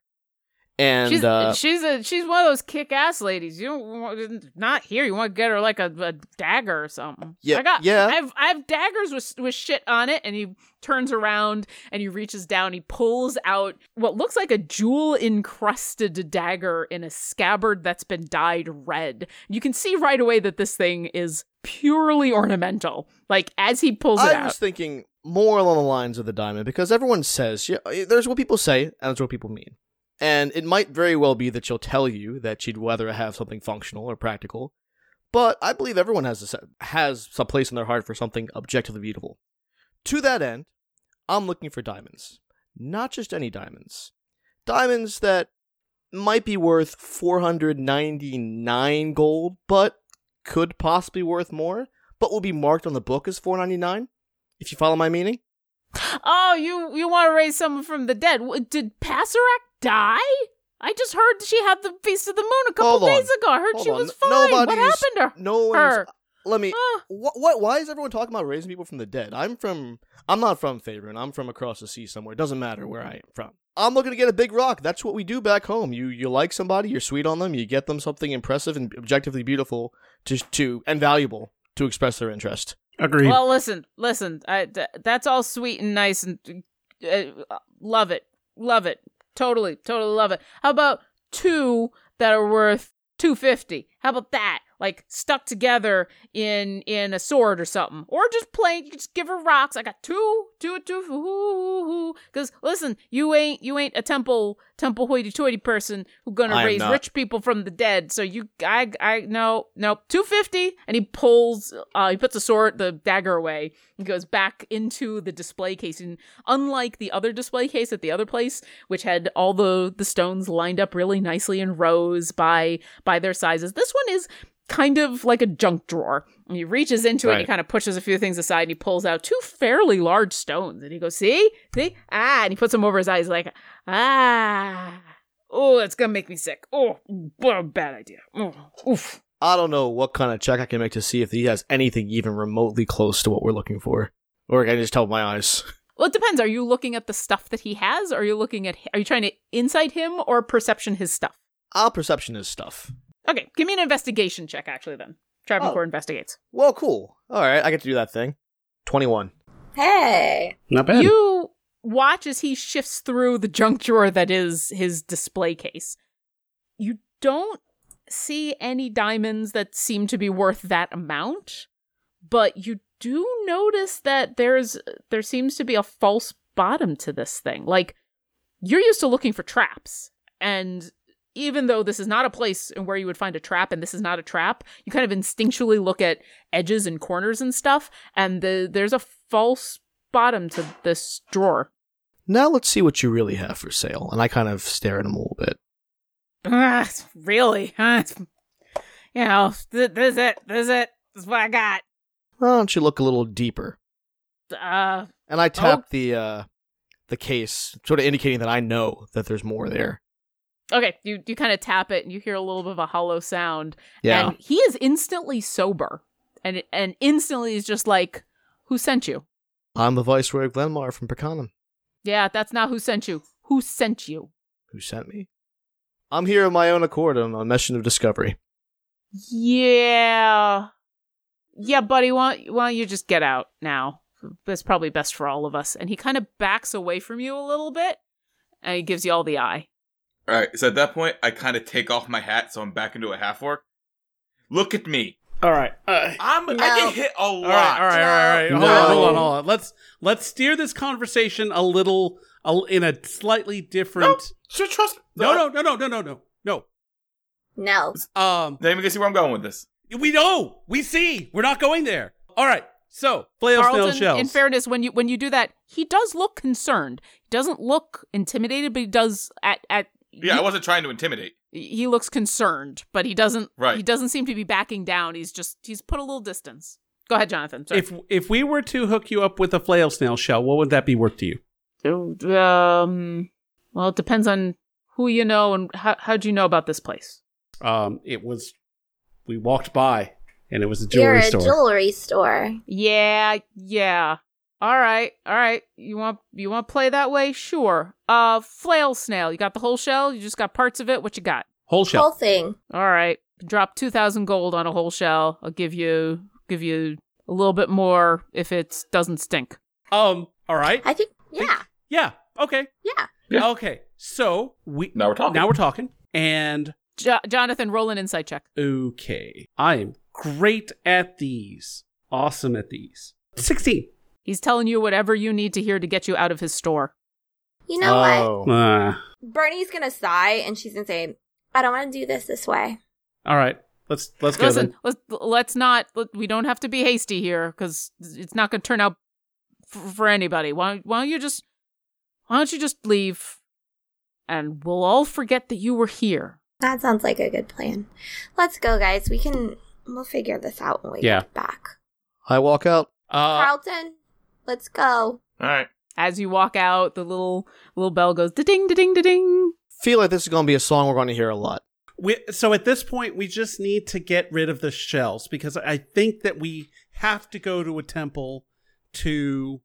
and she's uh, she's a she's one of those kick ass ladies. You don't want, not here. You want to get her like a, a dagger or something. Yeah, I got yeah. I have I have daggers with with shit on it, and he turns around and he reaches down. He pulls out what looks like a jewel encrusted dagger in a scabbard that's been dyed red. You can see right away that this thing is purely ornamental. Like as he pulls it I out. was thinking more along the lines of the diamond because everyone says yeah, there's what people say and there's what people mean, and it might very well be that she'll tell you that she'd rather have something functional or practical, but I believe everyone has a, has some place in their heart for something objectively beautiful. To that end, I'm looking for diamonds, not just any diamonds, diamonds that might be worth 499 gold, but could possibly worth more, but will be marked on the book as 499 if you follow my meaning. Oh, you you want to raise someone from the dead? Did Passerek die? I just heard she had the Feast of the Moon a couple Hold on. days ago. I heard Hold she on. was fine. What happened to her? No one's. Her. Let me. What, what? Why is everyone talking about raising people from the dead? I'm from. I'm not from Faerun. I'm from across the sea somewhere. It doesn't matter where I am from. I'm looking to get a big rock. That's what we do back home. You you like somebody, you're sweet on them, you get them something impressive and objectively beautiful to to and valuable to express their interest. Agreed. Well, listen, listen. I, th- that's all sweet and nice, and uh, love it, love it, totally, totally love it. How about two that are worth two fifty? How about that? Like stuck together in in a sword or something, or just plain. You just give her rocks. I got two, two, two. Because listen, you ain't you ain't a temple temple hoity-toity person who gonna I raise rich people from the dead. So you, I, I no, no, two fifty, and he pulls, uh, he puts the sword, the dagger away, and goes back into the display case. And unlike the other display case at the other place, which had all the the stones lined up really nicely in rows by by their sizes, this one is kind of like a junk drawer. And he reaches into it, and he kind of pushes a few things aside, and he pulls out two fairly large stones, and he goes, "See, see, ah," and he puts them over his eyes, like, ah. Oh, it's gonna make me sick. Oh, what a bad idea. Oh, oof. I don't know what kind of check I can make to see if he has anything even remotely close to what we're looking for, or can I just tell with my eyes? [LAUGHS] Well, it depends. Are you looking at the stuff that he has? Or are you looking at? Are you trying to insight him or perception his stuff? I'll perception his stuff. Okay, give me an investigation check. Actually, then Travancore Oh. investigates. Well, cool. All right, I get to do that thing. Twenty-one. Hey. Not bad. You watch as he shifts through the junk drawer that is his display case. You don't see any diamonds that seem to be worth that amount, but you do notice that there's there seems to be a false bottom to this thing. Like you're used to looking for traps, and even though this is not a place where you would find a trap, and this is not a trap, you kind of instinctually look at edges and corners and stuff, and the, there's a false bottom to this drawer. Now let's see what you really have for sale. And I kind of stare at him a little bit. Ah, really? Huh? You know, th- this is it. This is it. This is what I got. Why don't you look a little deeper? Uh, And I tap the uh the case, sort of indicating that I know that there's more there. Okay, you you kind of tap it, and you hear a little bit of a hollow sound, Yeah. and he is instantly sober, and and instantly is just like, "Who sent you?" I'm the Viceroy of Glenmar from Pecanum. Yeah, that's not who sent you. Who sent you? Who sent me? I'm here of my own accord on a mission of discovery. Yeah, yeah, buddy. Why why don't you just get out now? That's probably best for all of us. And he kind of backs away from you a little bit, and he gives you all the eye. All right, so at that point, I kind of take off my hat, so I'm back into a half orc. Look at me. All right. Uh, I'm. I get hit a lot. all right, all right, all right, all right. Hold No. on, hold on, hold on. Let's let's steer this conversation a little a, in a slightly different. So trust. No, no, no, no, no, no, no, no. No. Um, Let me get see where I'm going with this. we know, we see. We're not going there. All right. So, flail snail Carlton, shells. in fairness, when you when you do that, he does look concerned. He doesn't look intimidated, but he does at at Yeah, I wasn't trying to intimidate. he looks concerned, but he doesn't Right. he doesn't seem to be backing down. He's just he's put a little distance. Go ahead, Jonathan. Sorry. if if we were to hook you up with a flail snail shell, what would that be worth to you? um well, it depends on who you know and how how'd you know about this place? Um, it was we walked by and it was a You're jewelry a store. jewelry store. Yeah, yeah. All right, all right. You want you want to play that way? Sure. Uh, flail snail. You got the whole shell. You just got parts of it. What you got? Whole shell. Whole thing. All right. Drop two thousand gold on a whole shell. I'll give you give you a little bit more if it doesn't stink. Um. All right. I think. Yeah. Yeah. Okay. Yeah. Yeah. Okay. So we Now we're talking. now we're talking. And Jo- Jonathan, roll an insight check. okay, I am great at these. Awesome at these. Sixteen. He's telling you whatever you need to hear to get you out of his store. You know what? oh. Uh, Bernie's gonna sigh and she's gonna say, "I don't want to do this this way." all right. Let's let's go Listen, then. let's let's not. let- We don't have to be hasty here because it's not going to turn out f- for anybody. Why why don't you just why don't you just leave, and we'll all forget that you were here. That sounds like a good plan. Let's go, guys. We can. We'll figure this out when we Yeah. get back. I walk out. Uh, Carlton, let's go. All right. As you walk out, the little little bell goes da ding ding ding. Feel like this is going to be a song we're going to hear a lot. we, so at this point, we just need to get rid of the shells because I think that we have to go to a temple to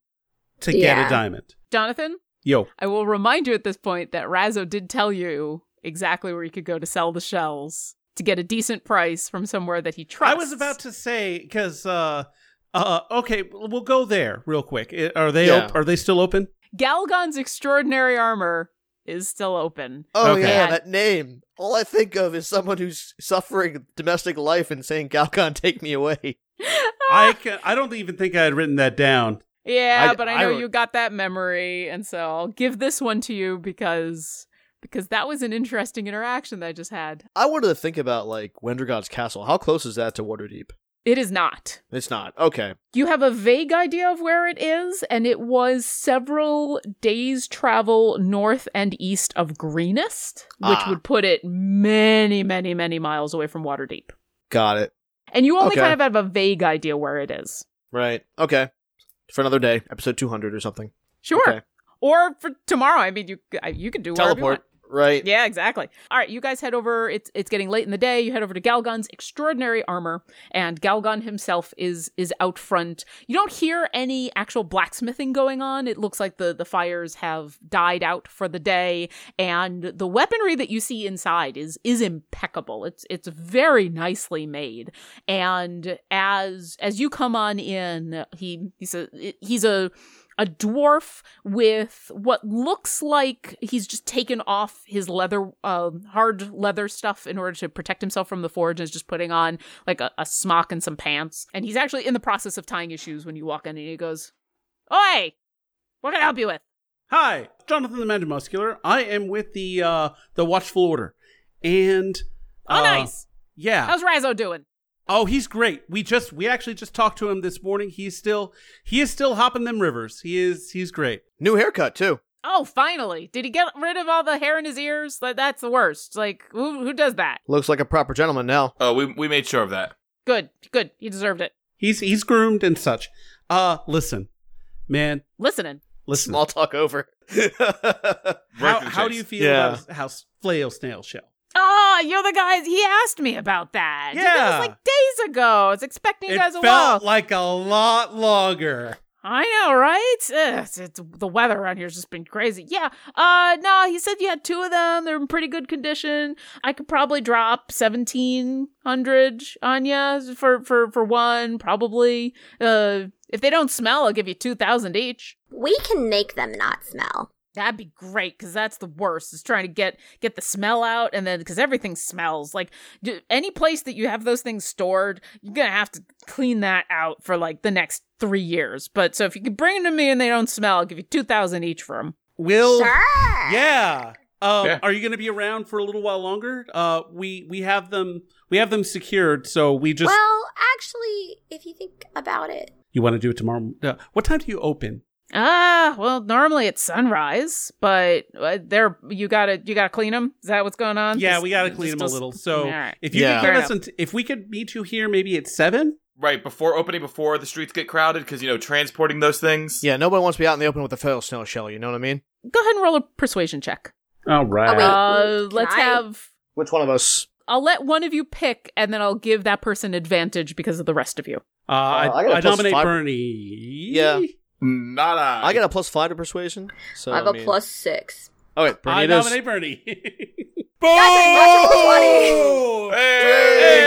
to get a diamond. Jonathan, Yo. I will remind you at this point that Razzo did tell you exactly where you could go to sell the shells to get a decent price from somewhere that he trusts. I was about to say because uh uh okay we'll go there real quick. Are they Yeah. op- are they still open? Galgon's extraordinary armor is still open. Oh Okay. yeah, that name. All I think of is someone who's suffering domestic life and saying, "Calgon, take me away." [LAUGHS] I can, I don't even think I had written that down. Yeah, I- but I I know wrote- you got that memory, and so I'll give this one to you because because that was an interesting interaction that I just had. I wanted to think about like Wendergod's castle. How close is that to Waterdeep? It is not. It's not. Okay. You have a vague idea of where it is, and it was several days' travel north and east of Greenest, which Ah. would put it many, many, many miles away from Waterdeep. Got it. And you only Okay. kind of have a vague idea where it is. Right. Okay. For another day, episode 200 or something. Sure. Okay. Or for tomorrow. I mean, you you can do whatever you want. Teleport. Right. Yeah, exactly. All right, you guys head over. It's it's getting late in the day. You head over to Galgon's extraordinary armor, and Galgon himself is is out front. You don't hear any actual blacksmithing going on. It looks like the the fires have died out for the day, and the weaponry that you see inside is is impeccable. It's it's very nicely made. And as as you come on in, he he's a he's a a dwarf with what looks like he's just taken off his leather, uh, hard leather stuff in order to protect himself from the forge and is just putting on like a, a smock and some pants. And he's actually in the process of tying his shoes when you walk in and he goes, Oi! What can I help you with? Hi, Jonathan the Magic Muscular. I am with the uh the Watchful Order, and Oh, uh, nice. Yeah. How's Razzo doing? Oh, he's great. We just we actually just talked to him this morning. He's still he is still hopping them rivers. He is he's great. New haircut too. Oh, finally. Did he get rid of all the hair in his ears? Like, that's the worst. Like, who, who does that? Looks like a proper gentleman now. Oh, we we made sure of that. Good, good. He deserved it. He's he's groomed and such. Uh listen, man, Listening. listen. Small talk over. [LAUGHS] how Right to the how do you feel Yeah. about how flail snail shell? Oh, you're the guys. He asked me about that. That Yeah. was like days ago. I was expecting you It guys felt a while. like a lot longer. I know, right? Ugh, it's, it's, the weather around here has just been crazy. Yeah. Uh, no, he said you had two of them. They're in pretty good condition. I could probably drop seventeen hundred on you for for for one, probably. Uh, if they don't smell, I'll give you two thousand each. We can make them not smell. That'd be great because that's the worst. Is trying to get get the smell out, and then because everything smells like d- any place that you have those things stored, you're gonna have to clean that out for like the next three years. But so if you can bring them to me and they don't smell, I'll give you two thousand each for them. Will Sure. Yeah. Um, Yeah. Are you going to be around for a little while longer? Uh, we we have them we have them secured, so we just. well, actually, if you think about it, you want to do it tomorrow? Uh, what time do you open? Ah, well, normally it's sunrise, but uh, there you gotta you gotta clean them. Is that what's going on? yeah, Just- we got to clean them a little. So All right. if you Yeah. could give us, unt- if we could meet you here, maybe at seven. Right before opening, before the streets get crowded, because you know transporting those things. Yeah, nobody wants to be out in the open with a fail snow shell. You know what I mean? Go ahead and roll a persuasion check. All right. Oh, wait. Uh, let's I- have. Which one of us? I'll let one of you pick, and then I'll give that person advantage because of the rest of you. Uh, I, I got a I plus nominate five. Bernie. Yeah. Nada. I got a plus five to persuasion. So I have a mean- plus six. Oh wait, Bernie I it is. nominate Bernie. [LAUGHS] Boom!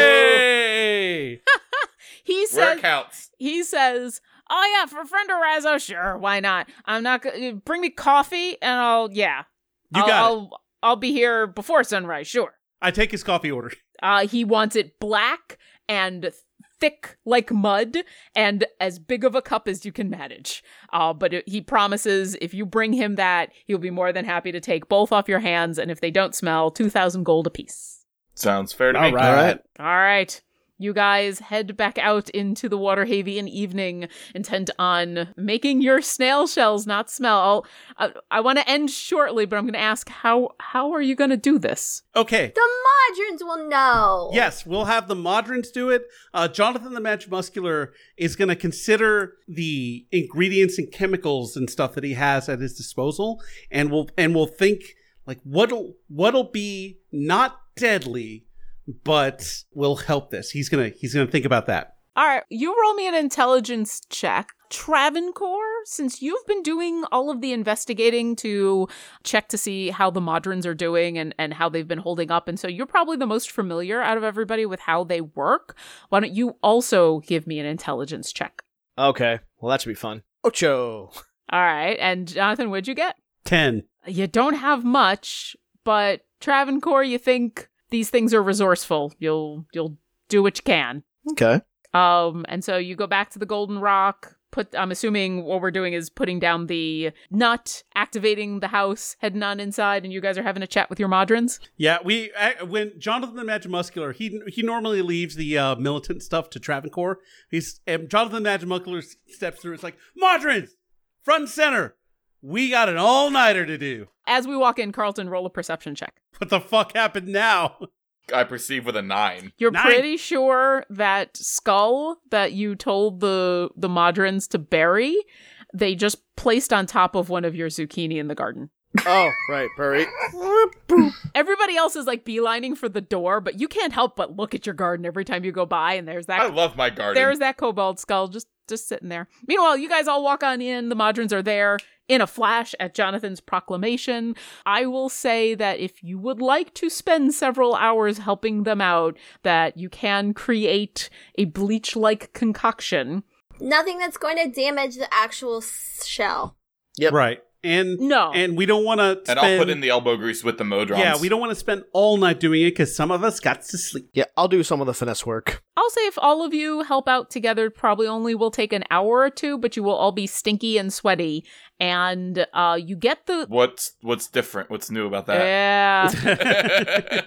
Hey! [LAUGHS] He says. it counts. He says. Oh yeah, for a friend of Razzo, sure, why not? I'm not gonna bring me coffee, and I'll yeah, You I'll, got it. I'll I'll be here before sunrise, sure. I take his coffee order. Uh, he wants it black and thick like mud and as big of a cup as you can manage. Uh, but it, he promises if you bring him that, he'll be more than happy to take both off your hands. And if they don't smell, 2,000 gold apiece. Sounds fair to All me. right. All right. All right. You guys head back out into the water Waterdhavian evening, intent on making your snail shells not smell. I'll, uh, I want to end shortly, but I'm going to ask how how are you going to do this? Okay. the Modrons will know. Yes, we'll have the Modrons do it. Uh, Jonathan the Magic Muscular is going to consider the ingredients and chemicals and stuff that he has at his disposal, and we'll and we'll think like what'll what'll be not deadly, but will help this. He's gonna he's gonna think about that. All right, you roll me an intelligence check. Travancore, since you've been doing all of the investigating to check to see how the Modrons are doing and, and how they've been holding up, and so you're probably the most familiar out of everybody with how they work. Why don't you also give me an intelligence check? Okay. Well, that should be fun. Ocho. All right, and Jonathan, what'd you get? Ten. You don't have much, but Travancore, you think these things are resourceful. You'll you'll do what you can. Okay. Um, and so you go back to the Golden Rock. Put. I'm assuming what we're doing is putting down the nut, activating the house, heading on inside, and you guys are having a chat with your Modrons. Yeah, we uh, when Jonathan the Magic Muscular, he he normally leaves the uh, militant stuff to Travancore. He's and Jonathan the Magic Muscular steps through. It's like Modrons, front and center. We got an all nighter to do. As we walk in, Carlton, roll a perception check. [LAUGHS] What the fuck happened now? I perceive with a nine. You're Nine. pretty sure that skull that you told the the Modrons to bury, they just placed on top of one of your zucchini in the garden. Oh, right, Berry. Everybody else is like beelining for the door, but you can't help but look at your garden every time you go by, and there's that I love my garden. there's that cobalt skull just just sitting there. Meanwhile, you guys all walk on in. The Modrons are there in a flash at Jonathan's proclamation. I will say that if you would like to spend several hours helping them out, that you can create a bleach-like concoction. Nothing that's going to damage the actual shell. Yep. Right. And No. and we don't want to And I'll put in the elbow grease with the Modrons. Yeah, we don't want to spend all night doing it because some of us got to sleep. Yeah, I'll do some of the finesse work. I'll say if all of you help out together, probably only will take an hour or two, but you will all be stinky and sweaty. And uh, you get the. What's what's different? What's new about that? Yeah.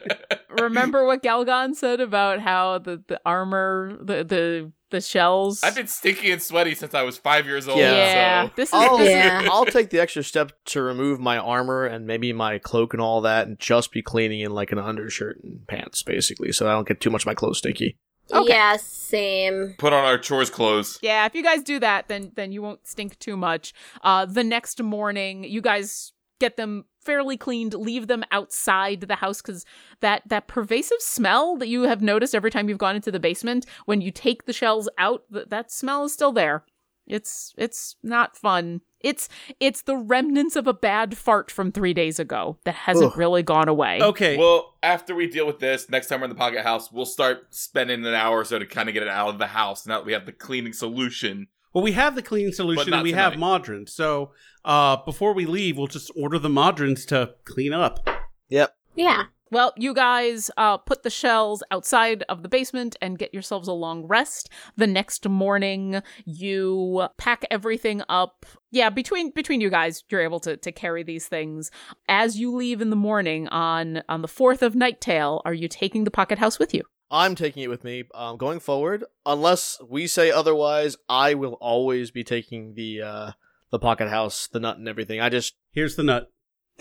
[LAUGHS] Remember what Galgon said about how the, the armor, the, the the shells. I've been stinky and sweaty since I was five years old. Yeah. yeah. So. This is I'll, Yeah. I'll take the extra step to remove my armor and maybe my cloak and all that and just be cleaning in like an undershirt and pants, basically, so I don't get too much of my clothes stinky. Okay. Yeah, same. Put on our chores clothes. Yeah, if you guys do that, then then you won't stink too much. Uh, the next morning, you guys get them fairly cleaned, leave them outside the house because that that pervasive smell that you have noticed every time you've gone into the basement, when you take the shells out, th- that smell is still there. It's it's not fun. It's it's the remnants of a bad fart from three days ago that hasn't Ugh. really gone away. Okay. Well, after we deal with this, next time we're in the pocket house, we'll start spending an hour or so to kind of get it out of the house. Now that we have the cleaning solution. Well, we have the cleaning solution not and we have tonight. Modrons. So uh, before we leave, we'll just order the Modrons to clean up. Yep. Yeah. Well, you guys uh, put the shells outside of the basement and get yourselves a long rest. The next morning, you pack everything up. Yeah, between between you guys, you're able to to carry these things. As you leave in the morning on on the fourth of Nightal, are you taking the pocket house with you? I'm taking it with me um, going forward. Unless we say otherwise, I will always be taking the uh, the pocket house, the nut, and everything. I just Here's the nut.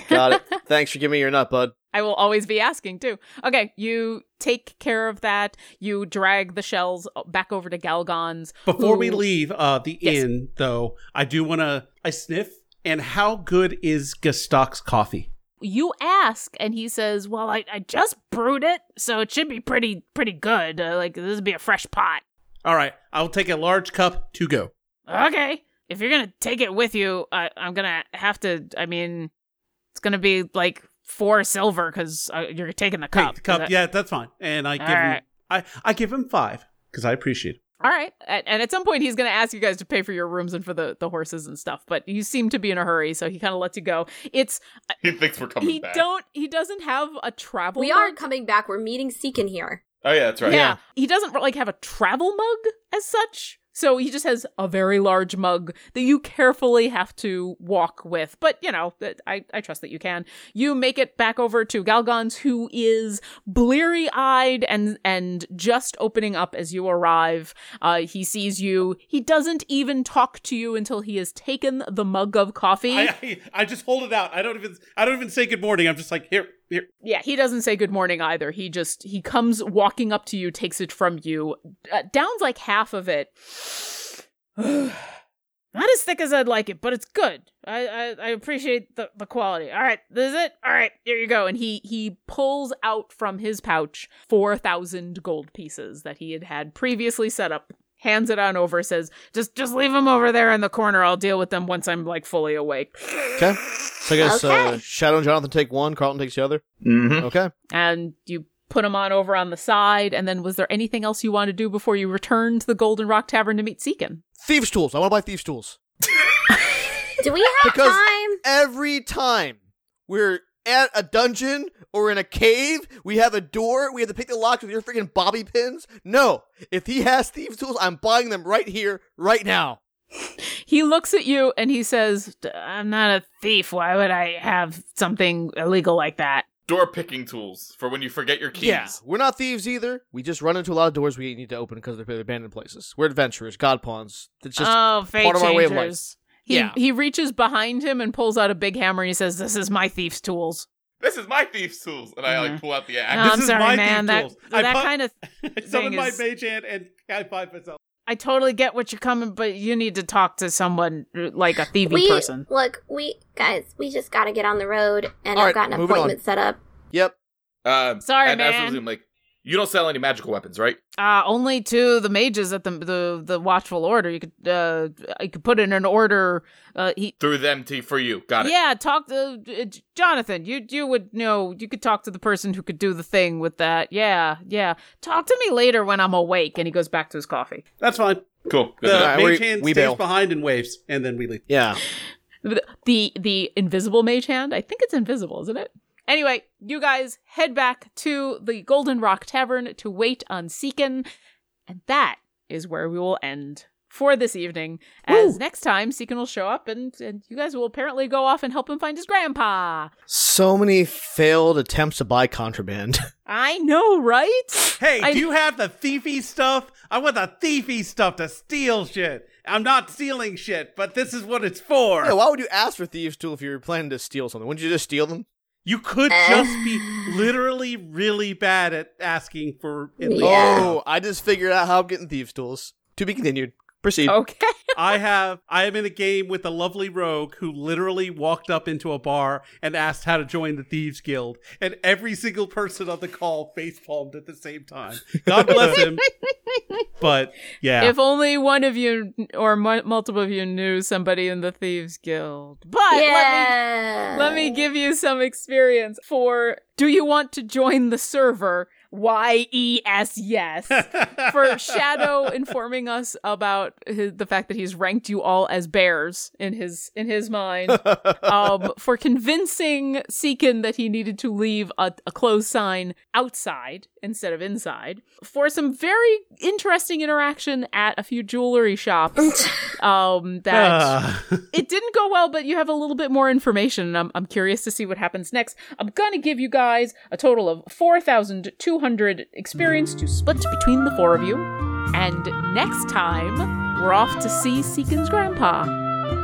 got it. [LAUGHS] Thanks for giving me your nut, bud. I will always be asking too. Okay, you take care of that. You drag the shells back over to Galgon's. Before we leave uh, the Yes. inn, though, I do want to. I sniff. And how good is Gastok's coffee? you ask and he says well i, I just brewed it so it should be pretty pretty good uh, like this would be a fresh pot All right, I'll take a large cup to go. okay if you're gonna take it with you I, i'm gonna have to i mean it's gonna be like four silver because uh, you're taking the cup Hey, the cup. 'Cause I- yeah, that's fine. And I give him. I I give him five because I appreciate it. all right and, and at some point he's gonna ask you guys to pay for your rooms and for the the horses and stuff but you seem to be in a hurry so he kind of lets you go it's He thinks we're coming he back. don't he doesn't have a travel We mug. are coming back. We're meeting Seekin here. Oh yeah, that's right. Yeah. He doesn't like have a travel mug as such. So he just has a very large mug that you carefully have to walk with. But, you know, I, I trust that you can. You make it back over to Galgons, who is bleary eyed and, and just opening up as you arrive. Uh, he sees you. He doesn't even talk to you until he has taken the mug of coffee. I, I I just hold it out. I don't even I don't even say good morning. I'm just like here here. Yeah, he doesn't say good morning either. He just he comes walking up to you, takes it from you, uh, downs like half of it. [SIGHS] Not as thick as I'd like it, but it's good. I I, I appreciate the, the quality. All right, this is it. All right, here you go. And he he pulls out from his pouch four thousand gold pieces that he had had previously set up. Hands it on over. Says, "Just just leave them over there in the corner. I'll deal with them once I'm like fully awake." Okay. So I guess uh, Shadow and Jonathan take one, Carlton takes the other. Mm-hmm. Okay. and you put them on over on the side. And then, was there anything else you wanted to do before you returned to the Golden Rock Tavern to meet Seekin? Thieves' tools. I want to buy thieves' tools. [LAUGHS] Do we have Because- time? Every time we're at a dungeon or in a cave, we have a door, we have to pick the locks with your freaking bobby pins. No. If he has thieves' tools, I'm buying them right here, right now. He looks at you and he says, "I'm not a thief. Why would I have something illegal like that?" Door picking tools for when you forget your keys. Yeah, we're not thieves either. We just run into a lot of doors we need to open because they're abandoned places. We're adventurers, god pawns. It's just oh, fate part of our way of life. Changers. He, Yeah. he reaches behind him and pulls out a big hammer and he says, "This is my thief's tools." This is my thief's tools, and I like Mhm. pull out the No, axe. This I'm is sorry, my man. thief That tools. I that put- kind of [LAUGHS] I summon Thing my is- mage hand and I find myself. I totally get what you're coming, but you need to talk to someone like a thievy we person. look. We guys. We just got to get on the road, and All I've right, got an moving on. appointment set up. Yep. Uh, Sorry, and as man. I resume, like, you don't sell any magical weapons, right? Uh, only to the mages at the the the watchful order. You could uh, you could put in an order. Uh, he Through them to for you. Got it. yeah, talk to uh, Jonathan. You you would know. You could talk to the person who could do the thing with that. Yeah, yeah. Talk to me later when I'm awake. And he goes back to his coffee. That's fine. Cool. Good The to mage we- hand we stays bail. behind and waves, and then we leave. Yeah. [LAUGHS] the the invisible mage hand i think it's invisible isn't it anyway you guys head back to the golden rock tavern to wait on seekin and that is where we will end for this evening as Woo. next time seekin will show up and, and you guys will apparently go off and help him find his grandpa So many failed attempts to buy contraband. [LAUGHS] i know right Hey, I- do you have the thiefy stuff? I want the thiefy stuff to steal shit. I'm not stealing shit, but this is what it's for. yeah, why would you ask for thieves' tool if you were planning to steal something? Wouldn't you just steal them? You could eh. just be literally really bad at asking for it. Yeah. Oh, I just figured out how I'm getting thieves' tools. To be continued. Proceed. okay [LAUGHS] I have I am in a game with a lovely rogue who literally walked up into a bar and asked how to join the Thieves Guild, and every single person on the call face palmed at the same time. God bless him. [LAUGHS] but yeah. if only one of you or mu- multiple of you knew somebody in the thieves guild but let me. Let me give you some experience for do you want to join the server? Y E S yes. [LAUGHS] For Shadow informing us about his, the fact that he's ranked you all as bears in his in his mind. [LAUGHS] um, for convincing Seekin that he needed to leave a, a closed sign outside instead of inside. For some very interesting interaction at a few jewelry shops. [LAUGHS] um, that Ah. it didn't go well, but you have a little bit more information, and I'm, I'm curious to see what happens next. I'm gonna give you guys a total of 4,200 experience to split between the four of you. And next time, we're off to see Seekin's grandpa.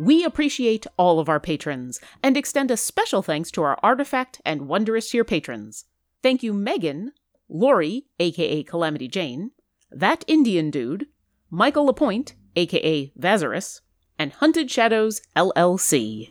We appreciate all of our patrons and extend a special thanks to our artifact and wondrous tier patrons. Thank you, Megan, Lori, aka Calamity Jane, That Indian Dude, Michael Lapointe, aka Vazarus, and Hunted Shadows LLC.